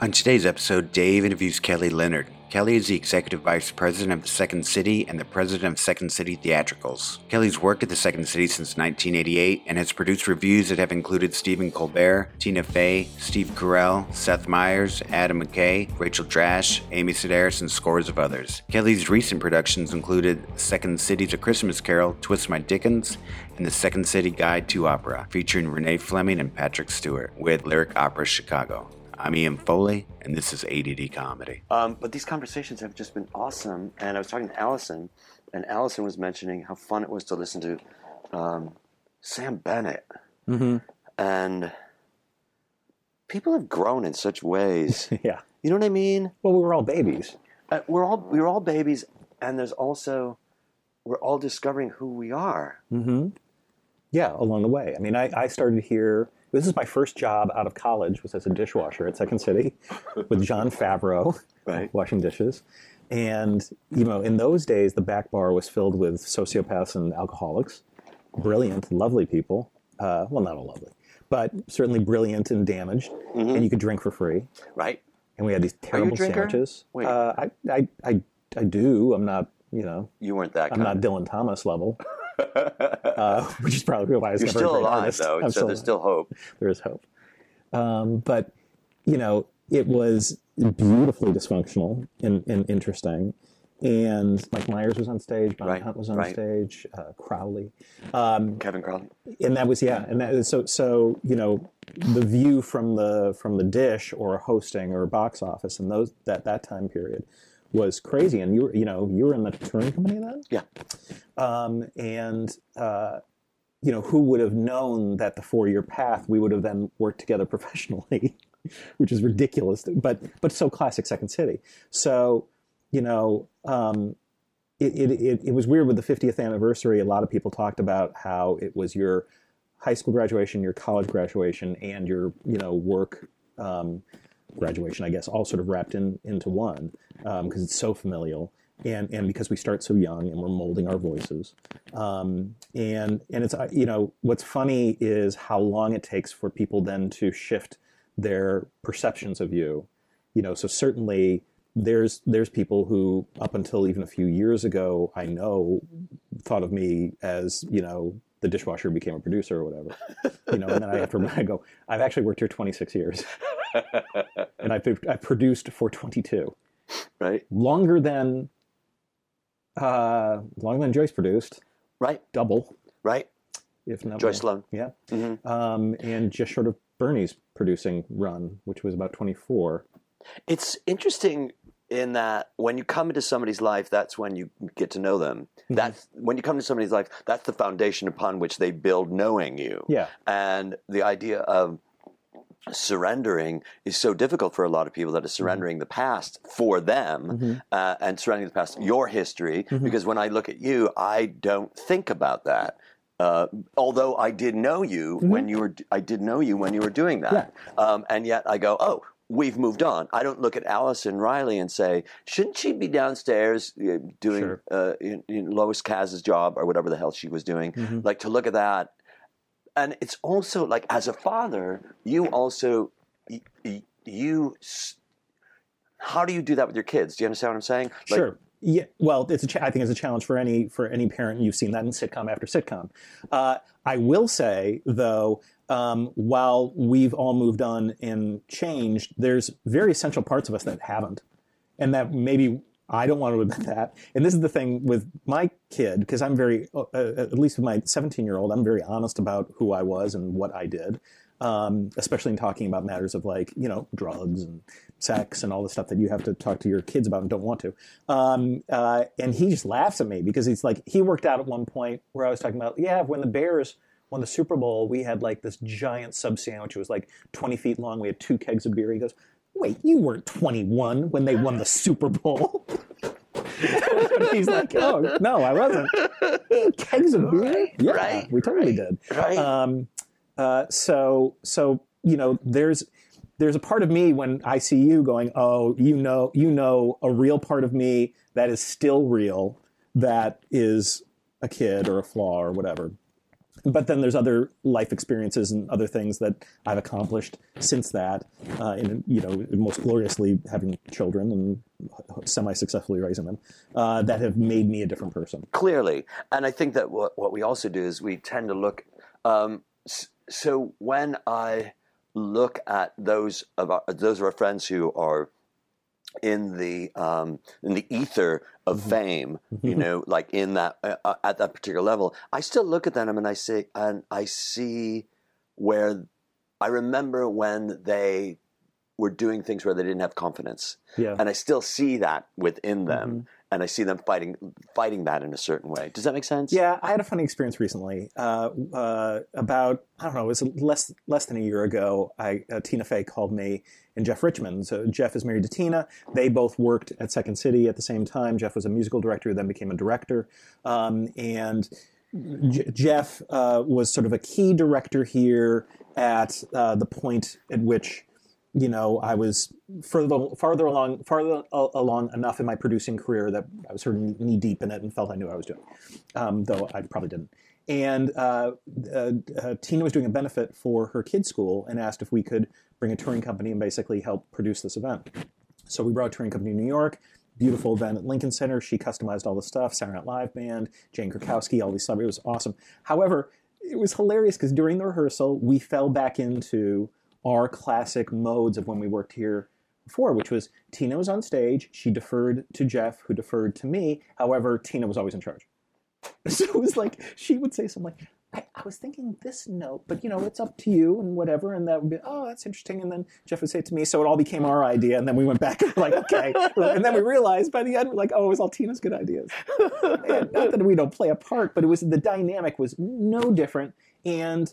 On today's episode, Dave interviews Kelly Leonard. Kelly is the executive vice president of the Second City and the president of Second City Theatricals. Kelly's worked at the Second City since 1988 and has produced revues that have included Stephen Colbert, Tina Fey, Steve Carell, Seth Meyers, Adam McKay, Rachel Dratch, Amy Sedaris, and scores of others. Kelly's recent productions included Second City's A Christmas Carol, Twist My Dickens, and the Second City Guide to Opera, featuring Renee Fleming and Patrick Stewart, with Lyric Opera Chicago. I'm Ian Foley, and this is ADD Comedy. Um, but these conversations have just been awesome. And I was talking to Allison, and Allison was mentioning how fun it was to listen to um, Sam Bennett. Mm-hmm. And people have grown in such ways. Yeah. you know what I mean? Well, we were all babies. Uh, we're all we're all babies, and there's also we're all discovering who we are. Mm-hmm. Yeah, along the way. I mean, I, I started here. This is my first job out of college, was as a dishwasher at Second City with Jon Favreau, Right. washing dishes. And, you know, in those days, the back bar was filled with sociopaths and alcoholics. Brilliant, lovely people. Uh, well, not all lovely, but certainly brilliant and damaged. And you could drink for free. Right? And we had these Mm-hmm. terrible sandwiches. Wait. Uh, I, I, I, I do. I'm not, you know, You weren't that I'm kind. not Dylan Thomas level, uh, which is probably why I was You're never a still great alive, artist. though, I'm so there's alive. still hope. there is hope. Um, but you know, it was beautifully dysfunctional and, and interesting. And Mike Myers was on stage, Bonnie Right, Hunt was on right. stage, uh, Crowley, um, Kevin Crowley. and that was yeah, and that so so you know the view from the from the dish or hosting or box office and those that that time period was crazy. And you were you know you were in the touring company then, Yeah. um, and uh, you know who would have known that the four year path we would have then worked together professionally, which is ridiculous, but but so classic Second City. So you know. Um, it, it, it, it was weird with the 50th anniversary. A lot of people talked about how it was your high school graduation, your college graduation, and your you know work um, graduation. I guess all sort of wrapped in into one because it's so familial, and and because we start so young and we're molding our voices. Um, and and it's uh, you know what's funny is how long it takes for people then to shift their perceptions of you. You know, so certainly there's there's people who up until even a few years ago I know thought of me as you know the dishwasher became a producer or whatever you know and then I have to I go I've actually worked here 26 years and I've I've produced for 22 Right? longer than uh longer than Joyce produced Right? double Right? if not Joyce more. Sloan. yeah Mhm. um and just short of Bernie's producing run which was about 24 It's interesting in that when you come into somebody's life, that's when you get to know them. Mm-hmm. That's when you come to somebody's life, that's the foundation upon which they build knowing you. yeah And the idea of surrendering is so difficult for a lot of people Mm-hmm. that is surrendering the past for them uh, and surrendering the past, your history. Mm-hmm. Because when I look at you, I don't think about that. Uh, although I did know you when you were, I did know you when you were doing that, um, and yet I go, oh, we've moved on. I don't look at Allison Riley and say, shouldn't she be downstairs uh, doing Sure. uh, in, in Lois Kaz's job or whatever the hell she was doing? Mm-hmm. Like to look at that and it's also like as a father you also you how do you do that with your kids do you understand what i'm saying Like, sure. Yeah. Well, it's a cha- I think it's a challenge for any for any parent. You've seen that in sitcom after sitcom. Uh, I will say though, um, while we've all moved on and changed, there's very essential parts of us that haven't, and that maybe I don't want to admit that. And this is the thing with my kid because I'm very, uh, at least with my 17 year old, I'm very honest about who I was and what I did. Um, especially in talking about matters of like you know drugs and sex and all the stuff that you have to talk to your kids about and don't want to. Um, uh, and he just laughs at me because he's like he worked out at one point where I was talking about yeah when the Bears won the Super Bowl we had like this giant sub sandwich it was like 20 feet long we had two kegs of beer he goes wait you weren't 21 when they won the Super Bowl. he's like, oh no, I wasn't. Kegs of beer, yeah, right, we totally did. right Um, uh, so so you know, there's there's a part of me when I see you going, oh, you know, you know, a real part of me that is still real, that is a kid or a flaw or whatever. but then there's other life experiences and other things that I've accomplished since that, uh, in you know most gloriously having children and semi-successfully raising them, uh, that have made me a different person. Clearly, and I think that what what we also do is we tend to look. Um, so when I look at those of our, those of our friends who are in the um, in the ether of mm-hmm. fame, you know, like in that uh, uh, at that particular level, I still look at them and I say, and I see where I remember when they were doing things where they didn't have confidence, yeah. and I still see that within them. Mm-hmm and I see them fighting fighting that in a certain way. Does that make sense? Yeah, I had a funny experience recently. Uh, uh, about I don't know, it was less less than a year ago. I, uh, Tina Fey called me and Jeff Richmond. So Jeff is married to Tina. They both worked at Second City at the same time. Jeff was a musical director, then became a director, um, and. J- Jeff uh, was sort of a key director here at uh, the point at which you know, I was further farther along farther along enough in my producing career that I was sort of knee deep in it and felt I knew what I was doing, um, though I probably didn't. And uh, uh, uh, Tina was doing a benefit for her kids' school and asked if we could bring a touring company and basically help produce this event. So we brought a touring company to New York. Beautiful event at Lincoln Center. She customized all the stuff. Saturday Night Live band, Jane Krakowski, all these stuff. It was awesome. However, it was hilarious because during the rehearsal we fell back into our classic modes of when we worked here before, which was Tina was on stage, she deferred to Jeff, who deferred to me. However, Tina was always in charge. So it was like she would say something like, I, I, was thinking this note, but you know, it's up to you and whatever. And that would be, oh, that's interesting. And then Jeff would say it to me. So it all became our idea. And then we went back like, okay. and then we realized by the end, we're like, oh, it was all Tina's good ideas. and not that we don't play a part, but it was the dynamic was no different. And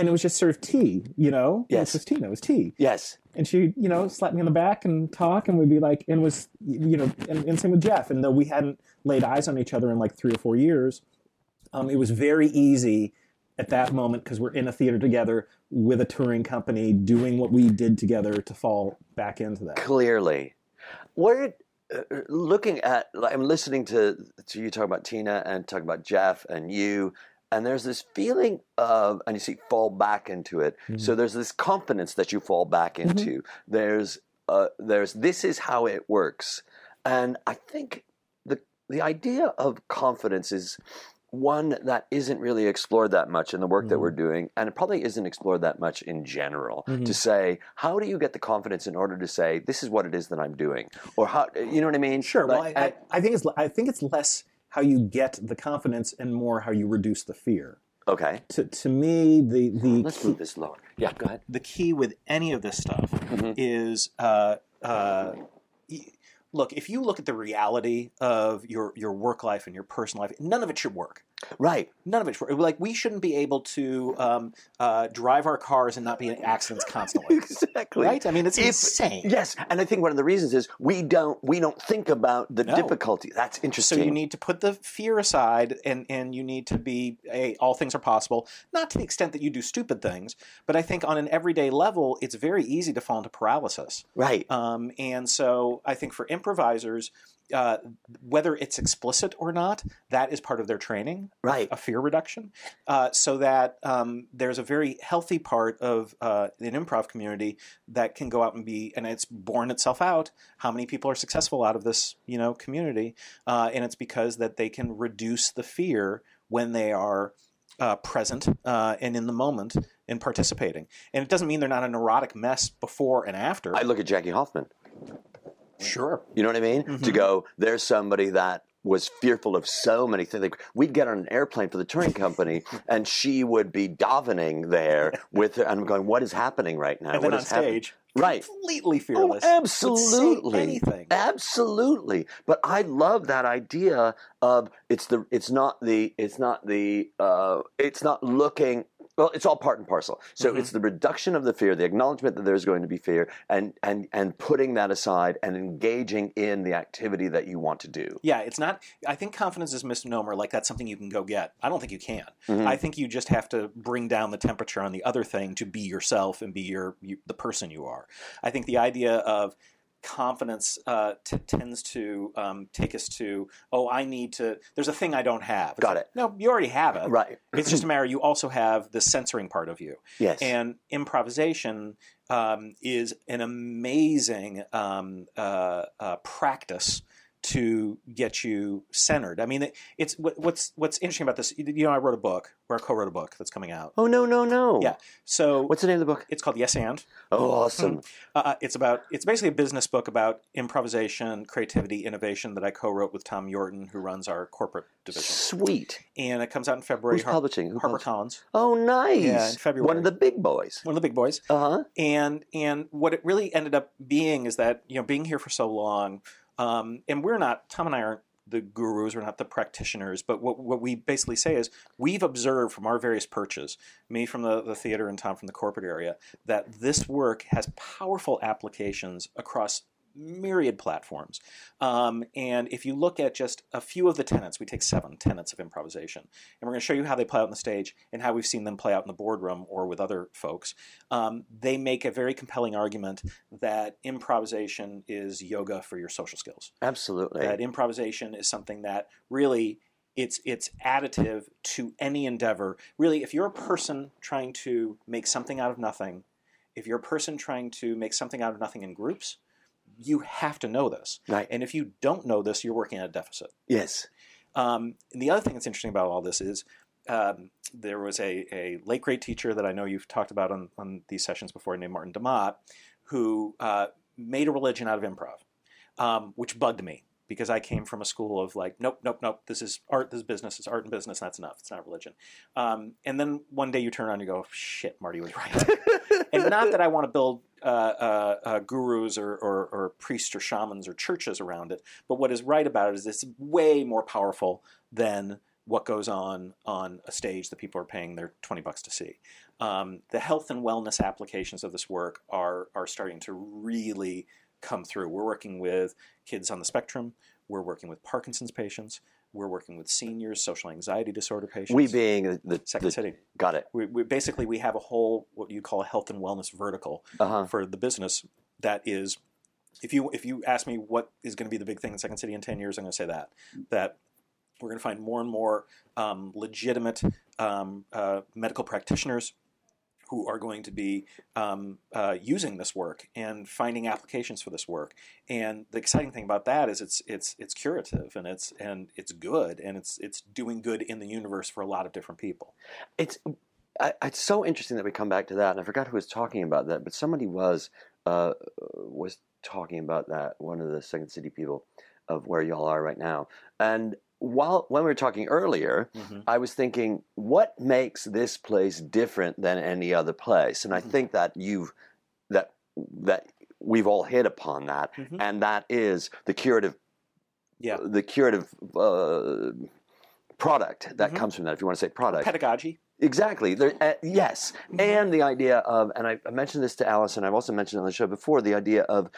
and it was just sort of tea, you know? Yes. It was Tina, it was tea. Yes. And she, you know, slapped me on the back and talk, and we'd be like, and was, you know, and, and same with Jeff. And though we hadn't laid eyes on each other in like three or four years, um, it was very easy at that moment because we're in a theater together with a touring company doing what we did together to fall back into that. Clearly. Where, uh, looking at, I'm listening to, to you talk about Tina and talk about Jeff and you and there's this feeling of and you see fall back into it mm-hmm. so there's this confidence that you fall back mm-hmm. into mm-hmm. there's uh, there's this is how it works and i think the the idea of confidence is one that isn't really explored that much in the work mm-hmm. that we're doing and it probably isn't explored that much in general to mm-hmm. say how do you get the confidence in order to say this is what it is that i'm doing or how you know what i mean sure like, well I, I, I think it's i think it's less how you get the confidence and more how you reduce the fear. Okay. To, to me, the the let's key, move this lower. Yeah, go ahead. The key with any of this stuff mm-hmm. is uh, uh, look. If you look at the reality of your your work life and your personal life, none of it should work. Right. None of it's like we shouldn't be able to um, uh, drive our cars and not be in accidents constantly. exactly. Right. I mean, it's if, insane. Yes, and I think one of the reasons is we don't we don't think about the no. difficulty. That's interesting. So you need to put the fear aside, and and you need to be a all things are possible. Not to the extent that you do stupid things, but I think on an everyday level, it's very easy to fall into paralysis. Right. Um, and so I think for improvisers uh, whether it's explicit or not, that is part of their training, right? A fear reduction, uh, so that um, there's a very healthy part of uh, an improv community that can go out and be, and it's borne itself out. How many people are successful out of this, you know, community? Uh, and it's because that they can reduce the fear when they are uh, present uh, and in the moment in participating. And it doesn't mean they're not a neurotic mess before and after. I look at Jackie Hoffman. Sure. You know what I mean? Mm-hmm. To go, there's somebody that was fearful of so many things. Like we'd get on an airplane for the touring company, and she would be davening there with her. And I'm going, "What is happening right now? And what on stage, right? Completely fearless. Oh, absolutely, anything, absolutely. But I love that idea of it's the it's not the it's not the uh, it's not looking well, it's all part and parcel. So mm-hmm. it's the reduction of the fear, the acknowledgement that there's going to be fear, and and and putting that aside and engaging in the activity that you want to do. Yeah, it's not. I think confidence is misnomer. Like that's something you can go get. I don't think you can. Mm-hmm. I think you just have to bring down the temperature on the other thing to be yourself and be your you, the person you are. I think the idea of confidence uh, t- tends to um, take us to, oh, I need to. There's a thing I don't have. It's Got like, it. No, you already have it. Right. It's just a matter. You also have the censoring part of you, Yes. and improvisation um, is an amazing um, uh, uh, practice to get you centered. I mean, it, it's what, what's what's interesting about this. You know, I wrote a book, or I co-wrote a book that's coming out. oh no no no. Yeah. So What's the name of the book? it's called Yes and. Oh, awesome. Uh, it's about it's basically a business book about improvisation, creativity, innovation that I co-wrote with Tom Yorton, who runs our corporate division, Sweet. and it comes out in February. Who's publishing? Who Harper? Collins, Oh, nice. Yeah, in February. One of the big boys. one of the big boys. Uh huh. and and what it really ended up being is that you know being here for so long um, and we're not tom and i aren't the gurus we're not the practitioners but what, what we basically say is we've observed from our various perches me from the, the theater and tom from the corporate area that this work has powerful applications across myriad platforms um, and if you look at just a few of the tenets we take seven tenets of improvisation and we're going to show you how they play out on the stage and how we've seen them play out in the boardroom or with other folks um, they make a very compelling argument that improvisation is yoga for your social skills. Absolutely. That improvisation is something that really it's it's additive to any endeavor. Really, if you're a person trying to make something out of nothing, if you're a person trying to make something out of nothing in groups, you have to know this. Right. And if you don't know this, you're working at a deficit. yes. Um, and the other thing that's interesting about all this is um, there was a, a late great teacher that I know you've talked about on, on these sessions before named Martin de Maat who uh, made a religion out of improv, um, which bugged me because I came from a school of like, nope, nope, nope, this is art, this is business, it's art and business, and that's enough, it's not religion. Um, and then one day you turn around and you go, shit, Marty was right. and not that I want to build uh, uh, uh, gurus or, or, or priests or shamans or churches around it, but what is right about it is it's way more powerful than what goes on on a stage that people are paying their 20 bucks to see. Um, the health and wellness applications of this work are, are starting to really come through. We're working with kids on the spectrum, we're working with Parkinson's patients, we're working with seniors, social anxiety disorder patients. We being the, the, Second the- City. got it. We, we basically we have a whole what you call a health and wellness vertical Uh huh. for the business that is if you if you ask me what is going to be the big thing in Second City in 10 years I'm going to say that that we're going to find more and more um, legitimate um, uh, medical practitioners who are going to be um, uh, using this work and finding applications for this work. And the exciting thing about that is it's it's it's curative and it's and it's good and it's it's doing good in the universe for a lot of different people. It's I, it's so interesting that we come back to that, and I forgot who was talking about that, but somebody was uh, was talking about that. One of the Second City people of where y'all are right now, and while when we were talking earlier, Mhm. I was thinking, what makes this place different than any other place? And I Mhm. think that you've that that we've all hit upon that, Mhm. and that is the curative Yeah. the curative uh, product that Mhm. comes from that. If you want to say product, Pedagogy. Exactly. There, uh, yes, Mhm. and the idea of, and I, I mentioned this to Alice, and I've also mentioned on the show before, the idea of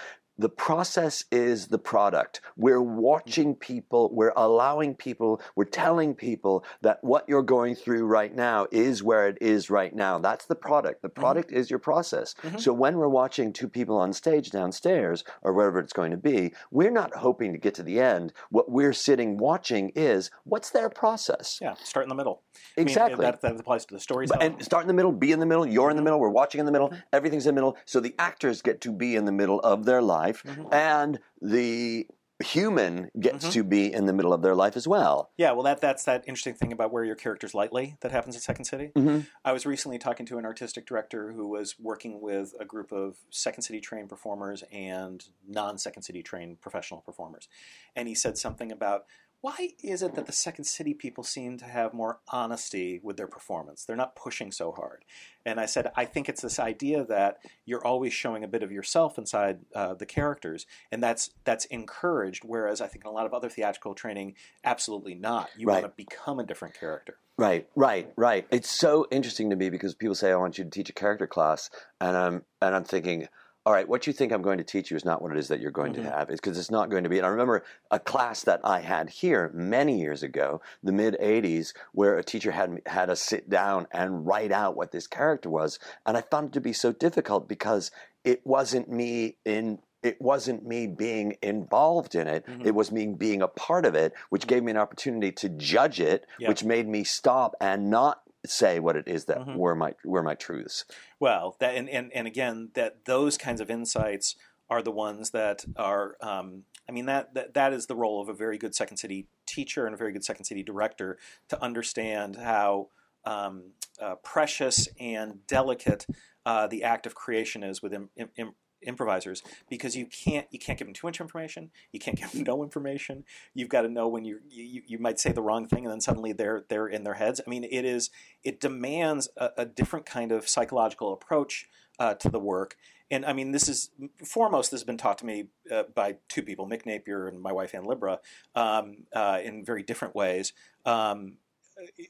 the process is the product. We're watching people, we're allowing people, we're telling people that what you're going through right now is where it is right now. That's the product. The mm-hmm. product is your process. Mhm. So when we're watching two people on stage downstairs or wherever it's going to be, we're not hoping to get to the end. What we're sitting watching is what's their process. Yeah. Start in the middle. I mean, Exactly. that, that applies to the stories. And start in the middle, be in the middle, you're in the mm-hmm. middle, we're watching in the middle, mm-hmm. everything's in the middle. So the actors get to be in the middle of their life, Mhm. and the human gets Mhm. to be in the middle of their life as well. Yeah, well, that that's that interesting thing about where your characters lightly that happens in Second City. Mm-hmm. I was recently talking to an artistic director who was working with a group of Second City trained performers and non Second City trained professional performers, and he said something about why is it that the Second City people seem to have more honesty with their performance? They're not pushing so hard. And I said, I think it's this idea that you're always showing a bit of yourself inside uh, the characters, and that's that's encouraged. Whereas I think in a lot of other theatrical training, absolutely not. You Right. want to become a different character. Right, right, right. It's so interesting to me because people say, "I want you to teach a character class," and I'm and I'm thinking, "All right, what you think I'm going to teach you is not what it is that you're going Mhm. to have. It's because it's not going to be." And I remember a class that I had here many years ago, the mid '80s, where a teacher had had us sit down and write out what this character was, and I found it to be so difficult because it wasn't me in it wasn't me being involved in it. Mhm. It was me being a part of it, which gave me an opportunity to judge it, Yeah. which made me stop and not say what it is that Mhm. were my were my truths. Well, that and, and, and again, that those kinds of insights are the ones that are. Um, I mean, that, that that is the role of a very good Second City teacher and a very good Second City director to understand how um, uh, precious and delicate uh, the act of creation is with im- im- improvisers because you can't you can't give them too much information you can't give them no information you've got to know when you you, you might say the wrong thing and then suddenly they're they're in their heads i mean it is it demands a, a different kind of psychological approach uh, to the work and I mean, this is foremost. This has been taught to me uh, by two people, Mick Napier and my wife Anne Libera, um, uh, in very different ways. Um,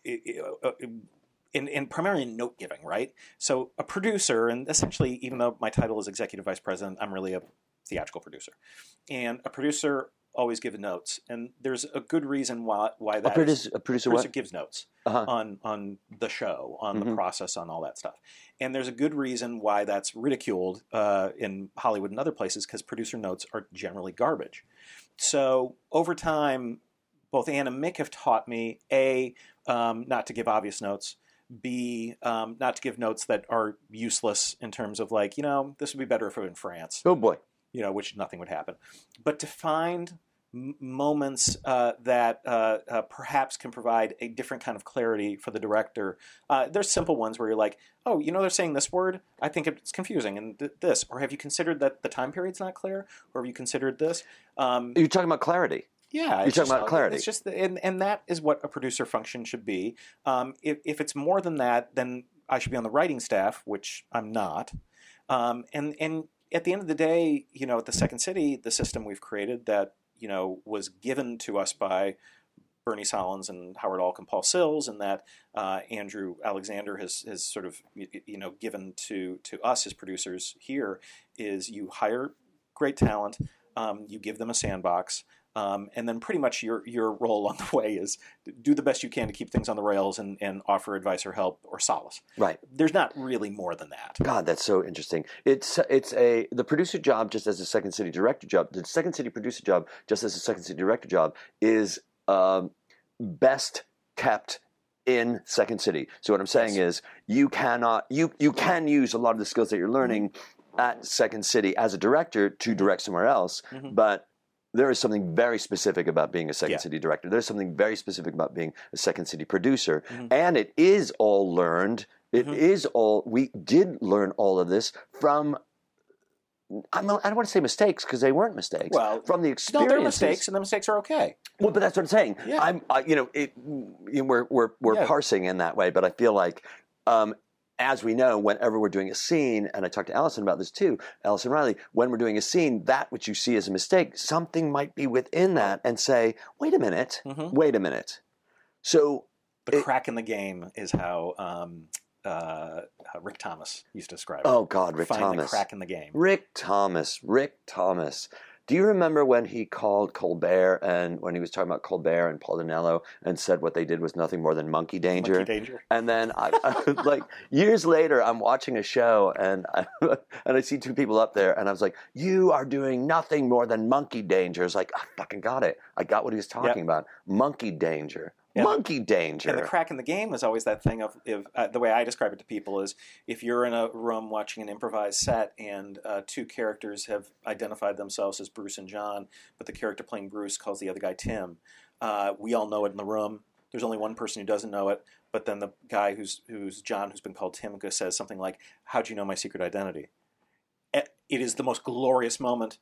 it, it, in, in primarily in note giving, right? So a producer, and essentially, even though my title is executive vice president, I'm really a theatrical producer, and a producer always gives notes, and there's a good reason why why that A producer, a producer, producer gives notes Uh-huh. on on the show, on the Mhm. process, on all that stuff. And there's a good reason why that's ridiculed uh, in Hollywood and other places because producer notes are generally garbage. So over time, both Anne and Mick have taught me a um, not to give obvious notes. B, um, not to give notes that are useless in terms of like, you know, this would be better if it were in France Oh boy. you know, which nothing would happen. But to find m- moments uh, that uh, uh, perhaps can provide a different kind of clarity for the director. Uh, there's simple ones where you're like, oh, you know, they're saying this word. I think it's confusing, and th- this. Or have you considered that the time period's not clear? Or have you considered this? Um, You're talking about clarity. Yeah, You're talking about clarity. It's just, and, and that is what a producer function should be. Um, if, if it's more than that, then I should be on the writing staff, which I'm not. Um, and and at the end of the day, you know, at the Second City, the system we've created that you know was given to us by Bernie Sahlins and Howard Alk and Paul Sills, and that uh, Andrew Alexander has has sort of you know given to to us as producers here is you hire great talent, um, you give them a sandbox. Um, and then pretty much your your role along the way is do the best you can to keep things on the rails and, and offer advice or help or solace. Right. There's not really more than that. God, that's so interesting. It's it's a the producer job just as a second city director job. The second city producer job just as a second city director job is um, best kept in second city. So what I'm saying is you cannot you you can use a lot of the skills that you're learning at second city as a director to direct somewhere else, Mhm. but there is something very specific about being a second Yeah. city director. There's something very specific about being a second city producer, Mhm. and it is all learned. It Mhm. is all we did learn all of this from. I'm, I don't want to say mistakes because they weren't mistakes. Well, from the No, experiences. there are mistakes, and the mistakes are okay. Well, but that's what I'm saying. Yeah. I'm, I, you know, it, you know, we're we're we're Yeah. parsing in that way, but I feel like, um, as we know, whenever we're doing a scene, and I talked to Allison about this too, Allison Riley, when we're doing a scene, that which you see as a mistake, something might be within that, and say, wait a minute, Mhm. wait a minute. So The It- crack in the game is how um, uh, Rick Thomas used to describe it. Oh God, Rick Find the Thomas. crack in the game. Rick Thomas. Rick Thomas. Do you remember when he called Colbert and when he was talking about Colbert and Paul Dinello and said what they did was nothing more than monkey danger? Monkey danger. And then I, I like years later, I'm watching a show and I, and I see two people up there and I was like, "You are doing nothing more than monkey danger." It's like I fucking got it. I got what he was talking about. Monkey danger. Yeah. Monkey danger. And the crack in the game is always that thing of if, uh, the way I describe it to people is if you're in a room watching an improvised set and uh, two characters have identified themselves as Bruce and John, but the character playing Bruce calls the other guy Tim. Uh, we all know it in the room. There's only one person who doesn't know it, but then the guy who's who's John, who's been called Tim, says something like, "How'd you know my secret identity?" It is the most glorious moment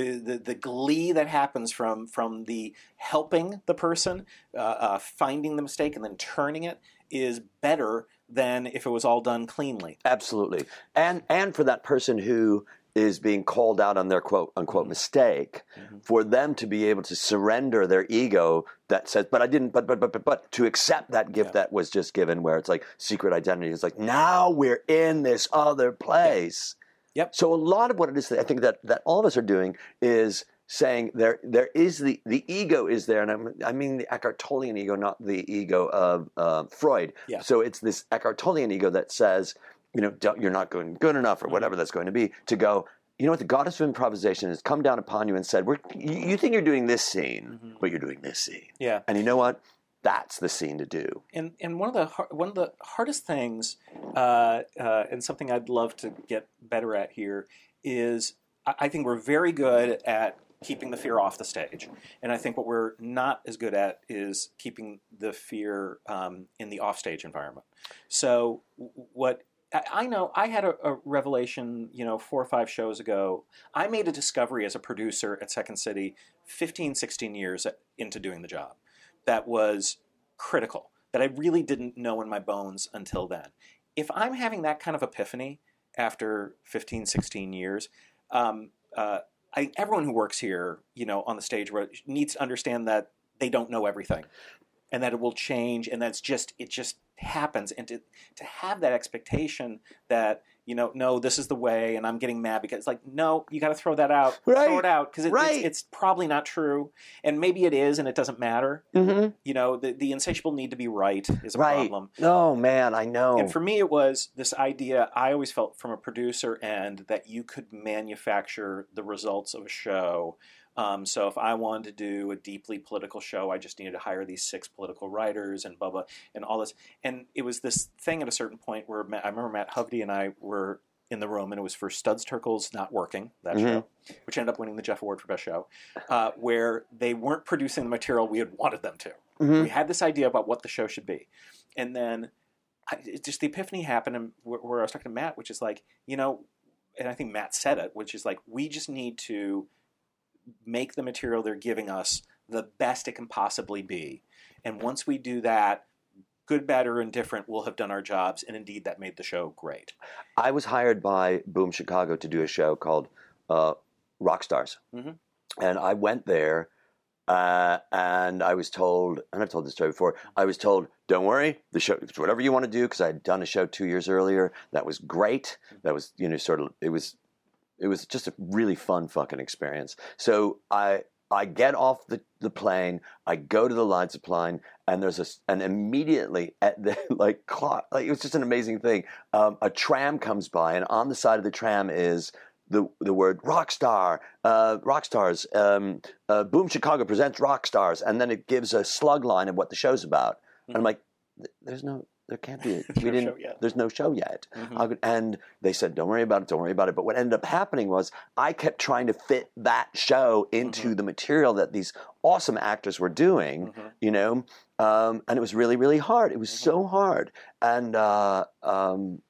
the the glee that happens from from the helping the person, uh, uh, finding the mistake, and then turning it is better than if it was all done cleanly. Absolutely. And and for that person who is being called out on their quote unquote mistake, Mhm. for them to be able to surrender their ego that says, but I didn't, but, but, but, but, but, to accept that gift Yeah. that was just given, where it's like secret identity. It's like, now we're in this other place. Yep. So a lot of what it is that I think that, that all of us are doing is saying there there is the the ego is there, and I'm, I mean the Eckhart Tollean ego, not the ego of uh, Freud. Yeah. So it's this Eckhart Tolle ego that says, you know, don't, you're not going good enough or Mhm. whatever that's going to be. To go, you know what? The goddess of improvisation has come down upon you and said, We're, you, think you're doing this scene, Mhm. but you're doing this scene. Yeah. And you know what? That's the scene to do. and and one of the one of the hardest things, uh, uh, and something I'd love to get better at here is I, think we're very good at keeping the fear off the stage, and I think what we're not as good at is keeping the fear um, in the offstage environment. So what. I I know I had a, a revelation, you know, four or five shows ago. I made a discovery as a producer at Second City 15, 16 years into doing the job that was critical that I really didn't know in my bones until then. If I'm having that kind of epiphany after 15, 16 years, um, uh, I everyone who works here, you know, on the stage needs to understand that they don't know everything, and that it will change, and that's just it just happens, and to to have that expectation that you know, no, this is the way, and I'm getting mad because it's like, no, you got to throw that out, throw it out because it, Right. it's, it's probably not true, and maybe it is, and it doesn't matter. Mm-hmm. You know, the the insatiable need to be right is a Right. problem. Oh, man, I know. And for me, it was this idea I always felt from a producer end that you could manufacture the results of a show. Um, so if I wanted to do a deeply political show, I just needed to hire these six political writers and blah blah and all this. And it was this thing at a certain point where Ma- I remember Matt Hovde and I were in the room, and it was for Studs Terkel's Not Working, that Mhm. show, which ended up winning the Jeff Award for Best Show, uh, where they weren't producing the material we had wanted them to Mhm. we had this idea about what the show should be and then I, it just the epiphany happened and where, where i was talking to matt which is like you know and i think matt said it which is like we just need to make the material they're giving us the best it can possibly be and once we do that good bad or indifferent we'll have done our jobs and indeed that made the show great I was hired by Boom Chicago to do a show called uh, Rock Stars, Mhm. and I went there, uh, and I was told, and I've told this story before. I was told, "Don't worry, the show, it's whatever you want to do," because I had done a show two years earlier. That was great. That was, you know, sort of, it was, it was just a really fun fucking experience. So I. I get off the, the plane, I go to the Leidseplein, and there's a, and immediately at the like clock, like it was just an amazing thing um, a tram comes by, and on the side of the tram is the the word rock star, uh, rock stars. Um, uh, Boom Chicago presents rock stars, and then it gives a slug line of what the show's about. And I'm like, there's no, there can't be. There's we no didn't. show yet. There's no show yet. Mhm. Could- and they said, don't worry about it. Don't worry about it. But what ended up happening was I kept trying to fit that show into the material that these awesome actors were doing Mhm. you know um, and it was really really hard it was Mm-hmm. so hard and uh, um,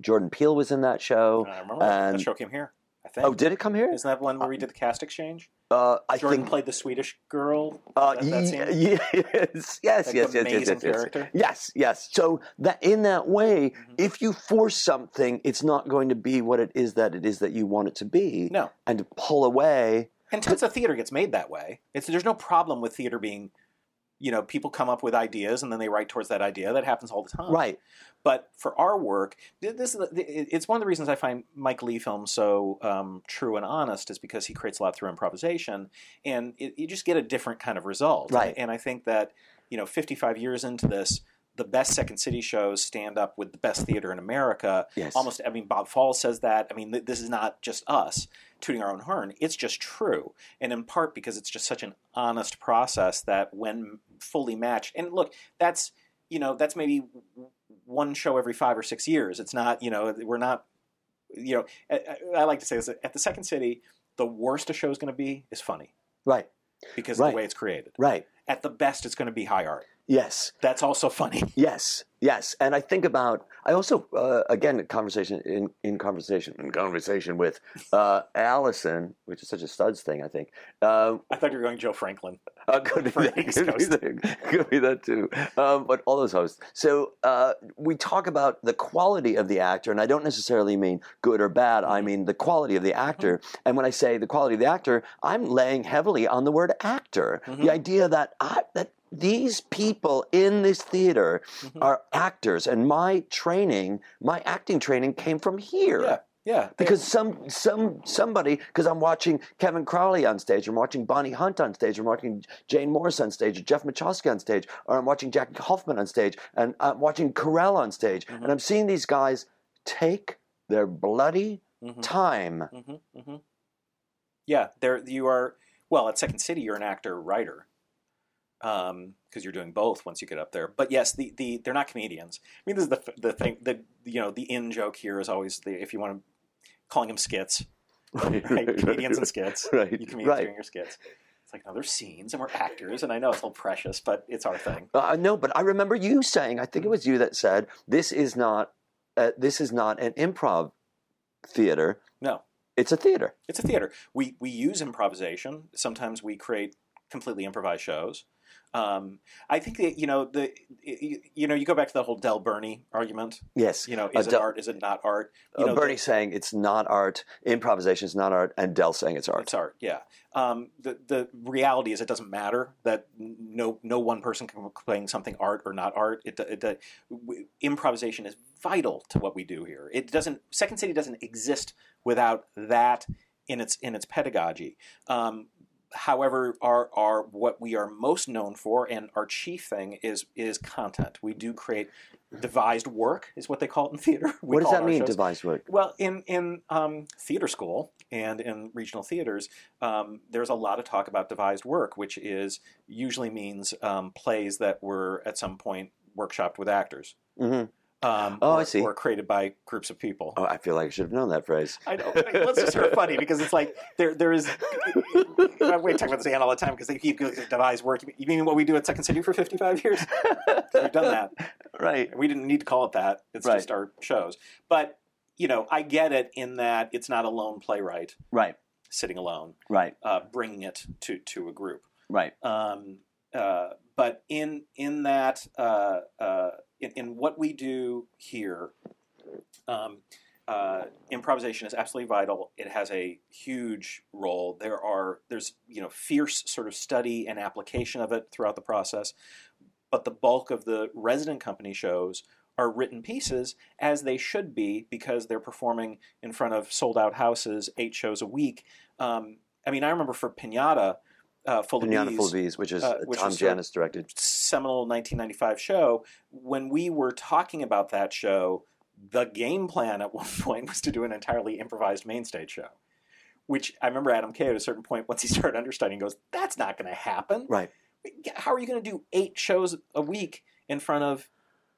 jordan peele was in that show i remember that. that show came here i think. oh did it come here? Isn't that one where we did the cast exchange? uh, i jordan think played the swedish girl. Uh, that, that ye- yes yes Like yes yes yes yes yes. character. yes yes. So that in that way Mhm. if you force something it's not going to be what it is that it is that you want it to be. No. And to pull away. And tons of theater gets made that way. It's there's no problem with theater being, you know, people come up with ideas and then they write towards that idea. That happens all the time. right But for our work, this is it's one of the reasons I find Mike Leigh films so um, true and honest is because he creates a lot through improvisation, and it, you just get a different kind of result. Right. And I think that you know, 55 years into this. The best Second City shows stand up with the best theater in America. yes Almost, I mean, Bob Falls says that. I mean, th- this is not just us tooting our own horn. It's just true, and in part because it's just such an honest process that when fully matched, and look, that's you know that's maybe one show every five or six years. It's not you know we're not you know I, I- like to say this at the Second City, the worst a show is going to be is funny right because of Right. the way it's created. right At the best, it's going to be high art. Yes That's also funny. Yes, yes, and I think about. I also, uh, again, conversation in, in conversation in conversation with uh, Allison, which is such a studs thing. I think uh, I thought you were going Joe Franklin. uh, could, be For that, East could, be that, could be that too. Um, but all those hosts. So uh, we talk about the quality of the actor, and I don't necessarily mean good or bad. I mean the quality of the actor. And when I say the quality of the actor, I'm laying heavily on the word actor. Mhm. The idea that I, that these people in this theater Mhm. are actors, and my training, my acting training, came from here Yeah, yeah. because some some somebody because I'm watching Kevin Crowley on stage, I'm watching Bonnie Hunt on stage, I'm watching Jane Morris on stage, or Jeff Michalski on stage, or I'm watching Jackie Hoffman on stage, and I'm watching Carell on stage, Mhm. and I'm seeing these guys take their bloody Mhm. time. Mm-hmm, mm-hmm. Yeah, there you are. Well, at Second City, you're an actor writer because you're doing both once you get up there. But yes, the, the they're not comedians. I mean, this is the the thing. The you know the in joke here is always the if you want to calling them skits, right? comedians and skits. Right, You comedians right. doing your skits. It's like no, there's scenes and we're actors, and I know it's all precious, but it's our thing. Uh, no, but I remember you saying. I think it was you that said this is not. Uh, this is not an improv theater. No, It's a theater. it's a theater. We we use improvisation. Sometimes we create completely improvised shows. Um, I think that you know the you, know you go back to the whole Del Burney argument. Yes. You know, Uh, is it art? Is it not art? You Uh, know, Bernie the- saying it's not art. Improvisation is not art, and Del saying it's art. It's art, yeah. Um, the the reality is, it doesn't matter that no no one person can claim something art or not art. It, it, improvisation is vital to what we do here. It doesn't. Second City doesn't exist without that in its in its pedagogy. Um, however, our our what we are most known for and our chief thing is is content. We do create devised work, is what they call it in theater. We what does that mean, shows. devised work? Well, in in um, theater school and in regional theaters, um, there's a lot of talk about devised work, which is usually means um, plays that were at some point workshopped with actors. hmm Um, Oh, or, I see. Or created by groups of people. Oh, I feel like I should have known that phrase. I know. It's just sort of funny because it's like there there is. We talk about this Ann all the time because they keep going devised work. You mean what we do at Second City for 55 years? We've done that. Right. We didn't need to call it that. It's Right. just our shows. But you know, I get it in that it's not a lone playwright Right. sitting alone, Right. uh, bringing it to to a group. Right. Um, uh, but in in that uh, uh, in, in what we do here, um, uh, improvisation is absolutely vital. It has a huge role. There are there's you know fierce sort of study and application of it throughout the process, but the bulk of the resident company shows are written pieces as they should be because they're performing in front of sold out houses, eight shows a week. Um, I mean, I remember for Pinata, uh, Full of Bees, Full of Bees, which is uh, which Tom Gianas directed. seminal 1995 show, when we were talking about that show, the game plan at one point was to do an entirely improvised main stage show. Which I remember Adam McKay at a certain point, once he started understudying, goes, "That's not going to happen. Right. How are you going to do eight shows a week in front of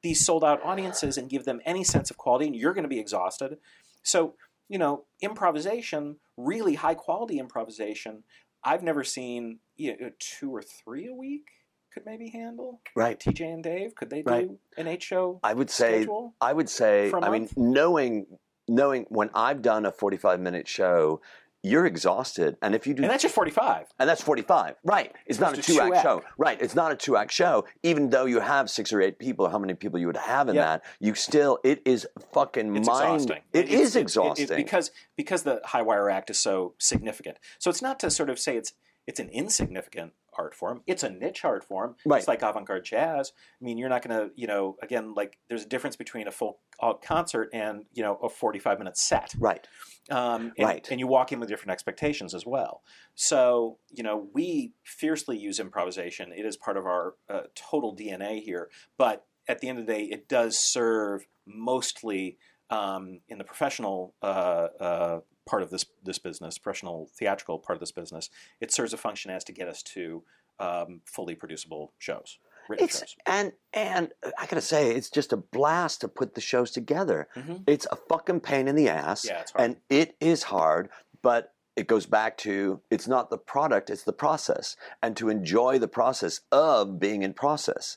these sold out audiences and give them any sense of quality? And you're going to be exhausted. So, you know, improvisation, really high quality improvisation, I've never seen you know, two or three a week could maybe handle. Right. TJ and Dave, could they do Right. an eight show I would say. schedule? I would say. I mean, knowing knowing when I've done a forty-five minute show, you're exhausted, and if you do And that's just 45. And that's 45. Right. It's not a two act two-act. show. Right. It's not a two act show. Even though you have six or eight people, or how many people you would have in Yep. that, you still, it is fucking It's mind. exhausting. It It's- is it- it- exhausting. because because the high wire act is so significant. So it's not to sort of say it's it's an insignificant art form. It's a niche art form. Right. It's like avant-garde jazz. I mean, you're not going to, you know, again, like there's a difference between a full concert and you know a 45 minute set. right. Um, and, Right. and you walk in with different expectations as well. So, you know, we fiercely use improvisation. It is part of our uh, total DNA here. But at the end of the day, it does serve mostly um, in the professional uh, uh, part of this this business, professional theatrical part of this business. It serves a function as to get us to um, fully producible shows, It's shows. and and I gotta say, it's just a blast to put the shows together. Mhm. It's a fucking pain in the ass, Yeah, and it is hard. But it goes back to it's not the product; it's the process, and to enjoy the process of being in process,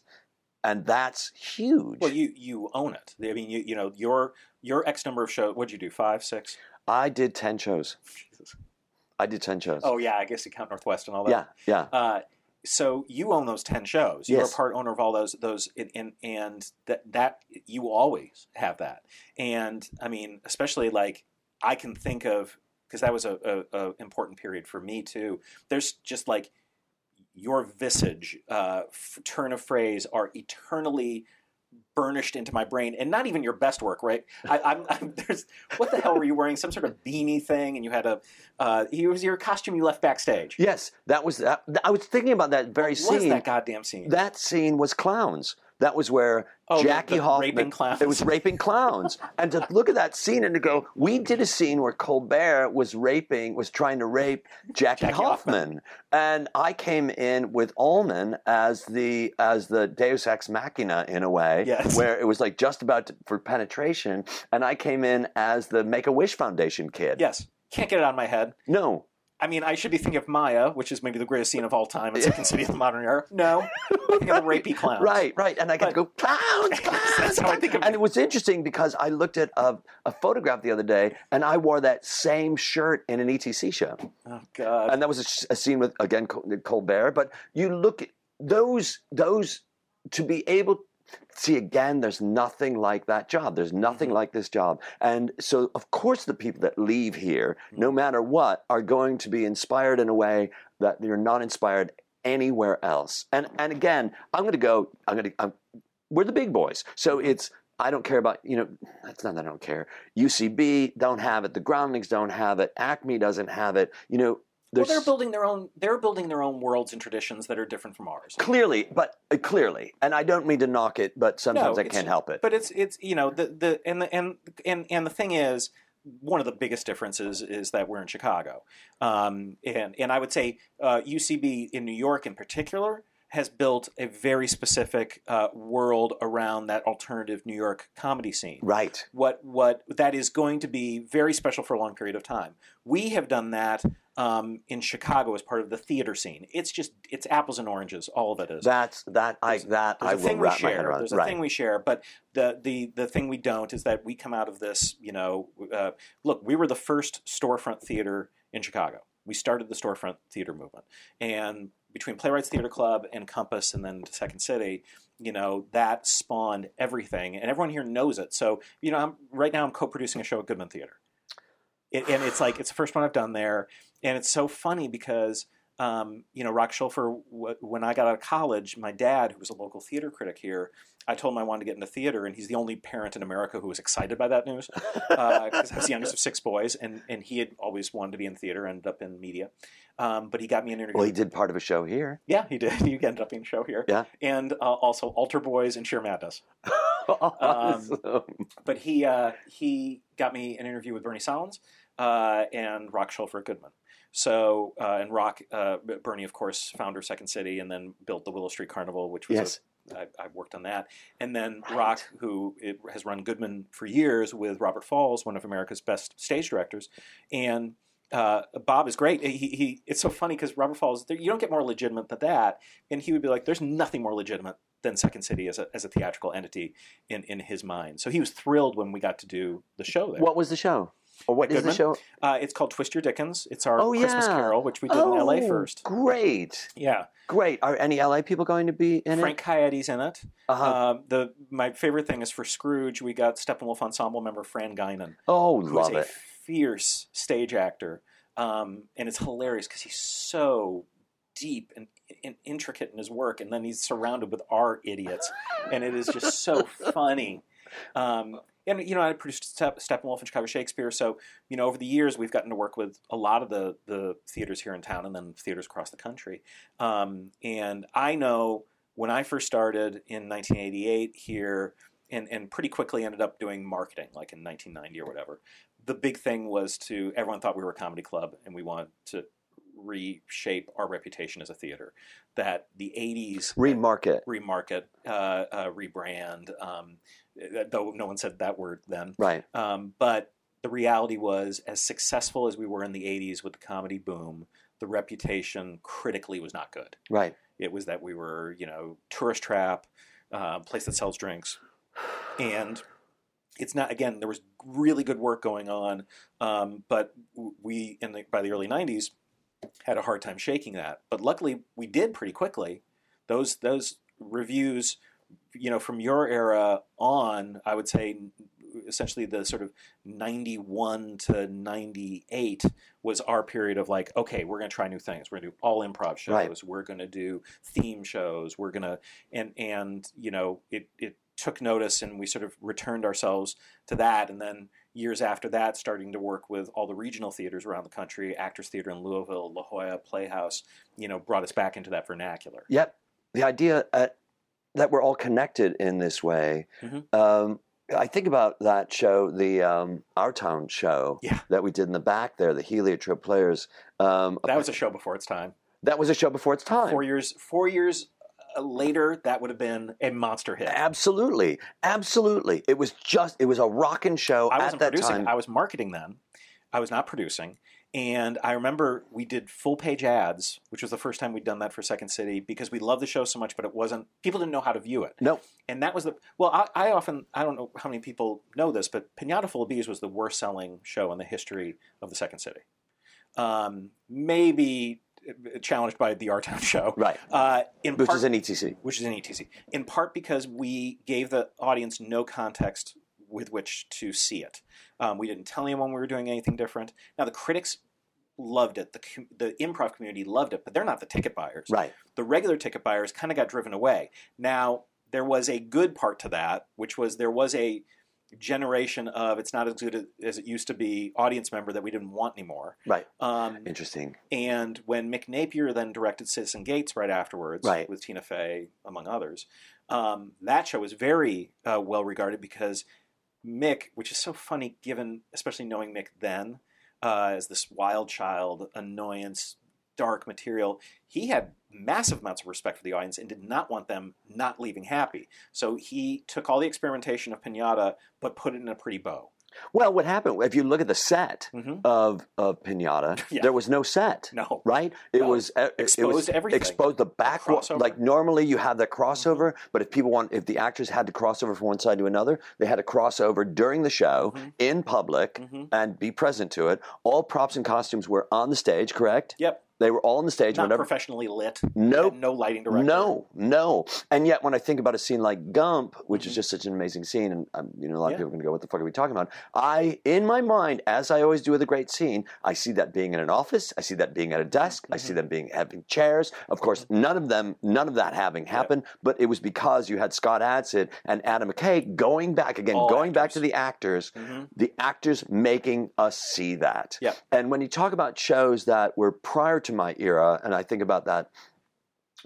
and that's huge. Well, you you own it. I mean, you you know your your X number of shows. What'd you do? Five, six? I did ten shows. Jesus. I did ten shows. Oh yeah, I guess you count Northwest and all that. yeah, yeah. Uh, so you own those ten shows. You're Yes. a part owner of all those those, and and, and that that you always have that. And I mean, especially like I can think of because that was a, a, a important period for me too. There's just like your visage, uh, f- turn of phrase are eternally burnished into my brain, and not even your best work, right? I, I'm, I'm there's what the hell were you wearing? Some sort of beanie thing, and you had a uh, it was your costume you left backstage. Yes, that was that. I was thinking about that very What was scene. that goddamn scene? That scene was clowns. That was where Oh, the- Jackie the Hoffman. raping clowns. It was raping clowns, and to look at that scene and to go, we did a scene where Colbert was raping, was trying to rape Jackie, Jackie Hoffman. Hoffman. and I came in with Ullman as the as the Deus ex machina in a way, Yes. where it was like just about to, for penetration, and I came in as the Make a Wish Foundation kid. Yes. Can't get it out of my head. No, I mean, I should be thinking of Maya, which is maybe the greatest scene of all time in Second City of the Modern Era. No, I think of rapey clowns. Right, right. And I got to go, clowns, clowns. That's how I think of and it. it was interesting because I looked at a, a photograph the other day and I wore that same shirt in an ETC show. Oh God. And that was a scene with, again, Col- Colbert. But you look at those, those, to be able See, again, there's nothing like that job. There's nothing Mm-hmm. like this job. And so, of course, the people that leave here, Mm-hmm. no matter what, are going to be inspired in a way that you're not inspired anywhere else. And and again, I'm going to go. I'm going to. I'm, we're the big boys, so Mm-hmm. it's. I don't care about you know. That's not that I don't care. UCB don't have it. The Groundlings don't have it. Acme doesn't have it. You know. Well, they're building their own. They're building their own worlds and traditions that are different from ours. clearly, but uh, clearly, and I don't mean to knock it, but sometimes No, I can't help it. But it's it's you know the the and the and and and the thing is one of the biggest differences is that we're in Chicago, um, and and I would say uh, UCB in New York in particular has built a very specific uh, world around that alternative New York comedy scene. right. What what that is going to be very special for a long period of time. We have done that um, in Chicago as part of the theater scene. It's just it's apples and oranges. All of it is. That's that. I There's- that There's I a will thing we wrap my head around. There's a right. thing we share, but the the the thing we don't is that we come out of this. You know, uh, look, we were the first storefront theater in Chicago. We started the storefront theater movement, and between Playwrights Theater Club and Compass, and then Second City, you know, that spawned everything, and everyone here knows it. So, you know, I'm, right now I'm co-producing a show at Goodman Theater, it, and it's like it's the first one I've done there, and it's so funny because um, you know, Rock Schulfer, w- when I got out of college, my dad, who was a local theater critic here, I told him I wanted to get into theater, and he's the only parent in America who was excited by that news because I was the youngest of six boys, and, and he had always wanted to be in theater, ended up in media. Um, but he got me an interview. Well, he did part of a show here. Yeah, he did. He ended up being a show here. Yeah. And uh, also Altar Boyz and Sheer Madness. Awesome. But he uh, he got me an interview with Bernie Sahlins uh, and Rock Schulfer Goodman. So uh, and Rock uh, Bernie, of course, founder Second City, and then built the Willow Street Carnival, which was Yes. a, I, I worked on that. And then Rock, who it, has run Goodman for years with Robert Falls, one of America's best stage directors, and uh, Bob is great. He, he it's so funny because Robert Falls, there- you don't get more legitimate than that, and he would be like, "There's nothing more legitimate than Second City as a as a theatrical entity in in his mind." So he was thrilled when we got to do the show there. What was the show? Or what is the Goodman? show? Uh, it's called Twist Your Dickens. It's our Oh, Christmas yeah. Carol, which we did oh, in L.A. first. Great, Yeah, great. Are any LA people going to be in it? Frank Coyote's in it. Uh-huh. Uh, the my favorite thing is for Scrooge. We got Steppenwolf ensemble member Fran Guinan, oh, love a it. fierce stage actor, um, and it's hilarious because he's so deep and, and intricate in his work, and then he's surrounded with our idiots, and it is just so funny. Um, and you know, I produced Step, Steppenwolf and Chicago Shakespeare, so you know, over the years we've gotten to work with a lot of the the theaters here in town, and then theaters across the country. Um, and I know when I first started in 1988 here, and and pretty quickly ended up doing marketing, like in 1990 or whatever. The big thing was to everyone thought we were a comedy club, and we wanted to reshape our reputation as a theater. That the 80s Remarket. remarket, uh, uh, rebrand, um, though no one said that word then. Right. Um, but the reality was, as successful as we were in the 80s with the comedy boom, the reputation critically was not good. Right. It was that we were, you know, tourist trap, uh, place that sells drinks, and it's not. Again, there was really good work going on, um, but we in the by the early '90s had a hard time shaking that. But luckily, we did pretty quickly. Those those reviews, you know, from your era on, I would say essentially the sort of 91 to 98 was our period of like okay we're going to try new things we're going to do all improv shows Right. we're going to do theme shows we're going to and and you know it it took notice and we sort of returned ourselves to that and then years after that starting to work with all the regional theaters around the country actors theater in louisville la jolla playhouse you know brought us back into that vernacular Yep. The idea at that we're all connected in this way. Mhm. Um, I think about that show, the um, Our Town show Yeah. that we did in the back there, the Heliotrope Players. Um, That was a show before its time. that was a show before its time. Four years, four years uh, later, that would have been a monster hit. Absolutely, absolutely. It was just it was a rocking show I at wasn't that producing. time. I was marketing then. I was not producing. And I remember we did full page ads, which was the first time we'd done that for Second City because we loved the show so much, but it wasn't, people didn't know how to view it. no, And that was the, well, I, I often, I don't know how many people know this, but Pinata Full of Bees was the worst selling show in the history of the Second City. Um, maybe uh, challenged by the Our Town show. right, Uh, in which part, is an ETC. which is an ETC. In part because we gave the audience no context with which to see it. Um, we didn't tell anyone we were doing anything different. Now the critics loved it. The the improv community loved it, but they're not the ticket buyers. Right, The regular ticket buyers kind of got driven away. Now there was a good part to that, which was there was a generation of it's not as good as it used to be audience member that we didn't want anymore. right. Um, Interesting. and when Mick Napier then directed Citizen Gates right afterwards, Right. with Tina Fey among others, um, that show was very uh, well regarded because Mick, which is so funny given, especially knowing Mick then uh, as this wild child, annoyance, dark material, he had massive amounts of respect for the audience and did not want them not leaving happy. So he took all the experimentation of Pinata but put it in a pretty bow. Well, what happened if you look at the set hmm of of Pinata? Yeah. There was no set. No. Right, it No. was uh, it was Exposed everything. Exposed the back, wa- crossover. like normally you have that crossover, Mm-hmm. but if people want, if the actors had to cross over from one side to another, they had to cross over during the show Mhm. in public Mhm. and be present to it. All props and costumes were on the stage, correct? Yep. They were all on the stage. Not whenever, professionally lit. Nope. No lighting director. No, no. And yet, when I think about a scene like Gump, which is just such an amazing scene, and um, you know, a lot Mm-hmm. Yeah. of people are going to go, "What the fuck are we talking about?" I, in my mind, as I always do with a great scene, I see that being in an office. I see that being at a desk. I Mm-hmm. see them being having chairs. Of course, none of them, none of that having happened. But it was because you had Scott Adsit and Adam McKay going back again, All going back to the actors, Mhm. the actors making us see that. Yeah. And when you talk about shows that were prior to my era, and I think about that,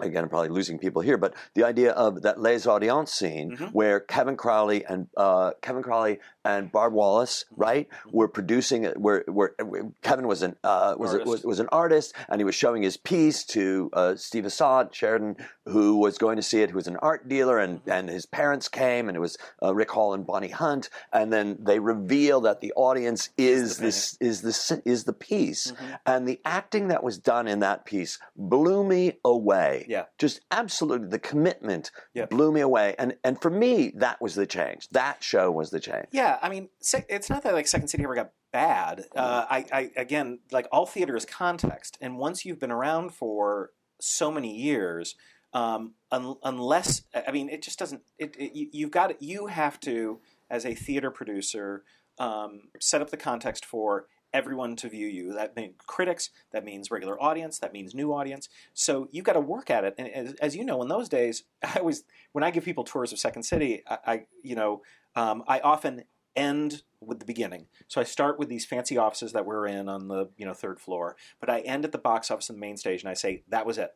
again, I'm probably losing people here, but the idea of that Les Audiences scene Mhm. where Kevin Crowley and uh, Kevin Crowley and Barb Wallace, Mm-hmm. right, were producing it. Where, where Kevin was an uh, was, a, Artist. was was an artist, and he was showing his piece to uh, Steve Assad Sheridan, who was going to see it, who was an art dealer, and Mm-hmm. and his parents came, and it was uh, Rick Hall and Bonnie Hunt, and then they reveal that the audience is the this is this is the piece, Mhm. and the acting that was done in that piece blew me away. Yeah. Just absolutely the commitment Yeah. blew me away. And and for me, that was the change. That show was the change. Yeah, I mean, it's not that like Second City ever got bad. Uh, I, I again, like all theater is context, and once you've been around for so many years, um, un- unless I mean, it just doesn't. It, it you, you've got you have to as a theater producer um, set up the context for everyone to view you. That means critics. That means regular audience. That means new audience. So you've got to work at it. And as, as you know, in those days, I always when I give people tours of Second City, I, I you know, um, I often end with the beginning. So I start with these fancy offices that we're in on the you know third floor, but I end at the box office in the main stage, and I say that was it.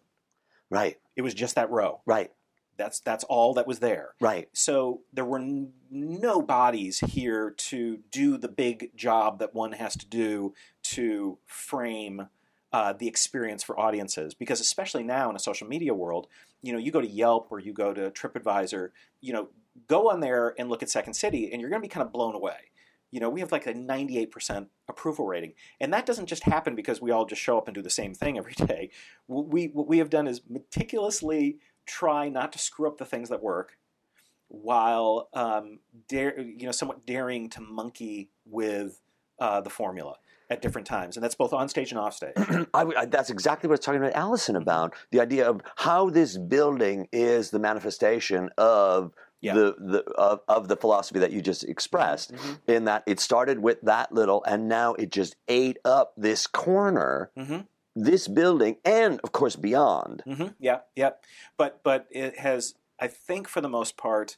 Right, It was just that row. right, That's that's all that was there. right. So there were n- no bodies here to do the big job that one has to do to frame uh, the experience for audiences. Because especially now in a social media world, you know, you go to Yelp or you go to TripAdvisor, you know, go on there and look at Second City, and you're going to be kind of blown away. You know, we have like a 98% approval rating. And that doesn't just happen because we all just show up and do the same thing every day. What we, what we have done is meticulously try not to screw up the things that work while um, dare, you know, somewhat daring to monkey with uh, the formula at different times. And that's both on stage and off stage. I, I- that's exactly what I was talking about Allison about. The idea of how this building is the manifestation of Yeah. the, the of, of the philosophy that you just expressed. Mhm. In that it started with that little, and now it just ate up this corner, hmm this building, and of course beyond. hmm Yeah, yeah. But but it has, I think, for the most part.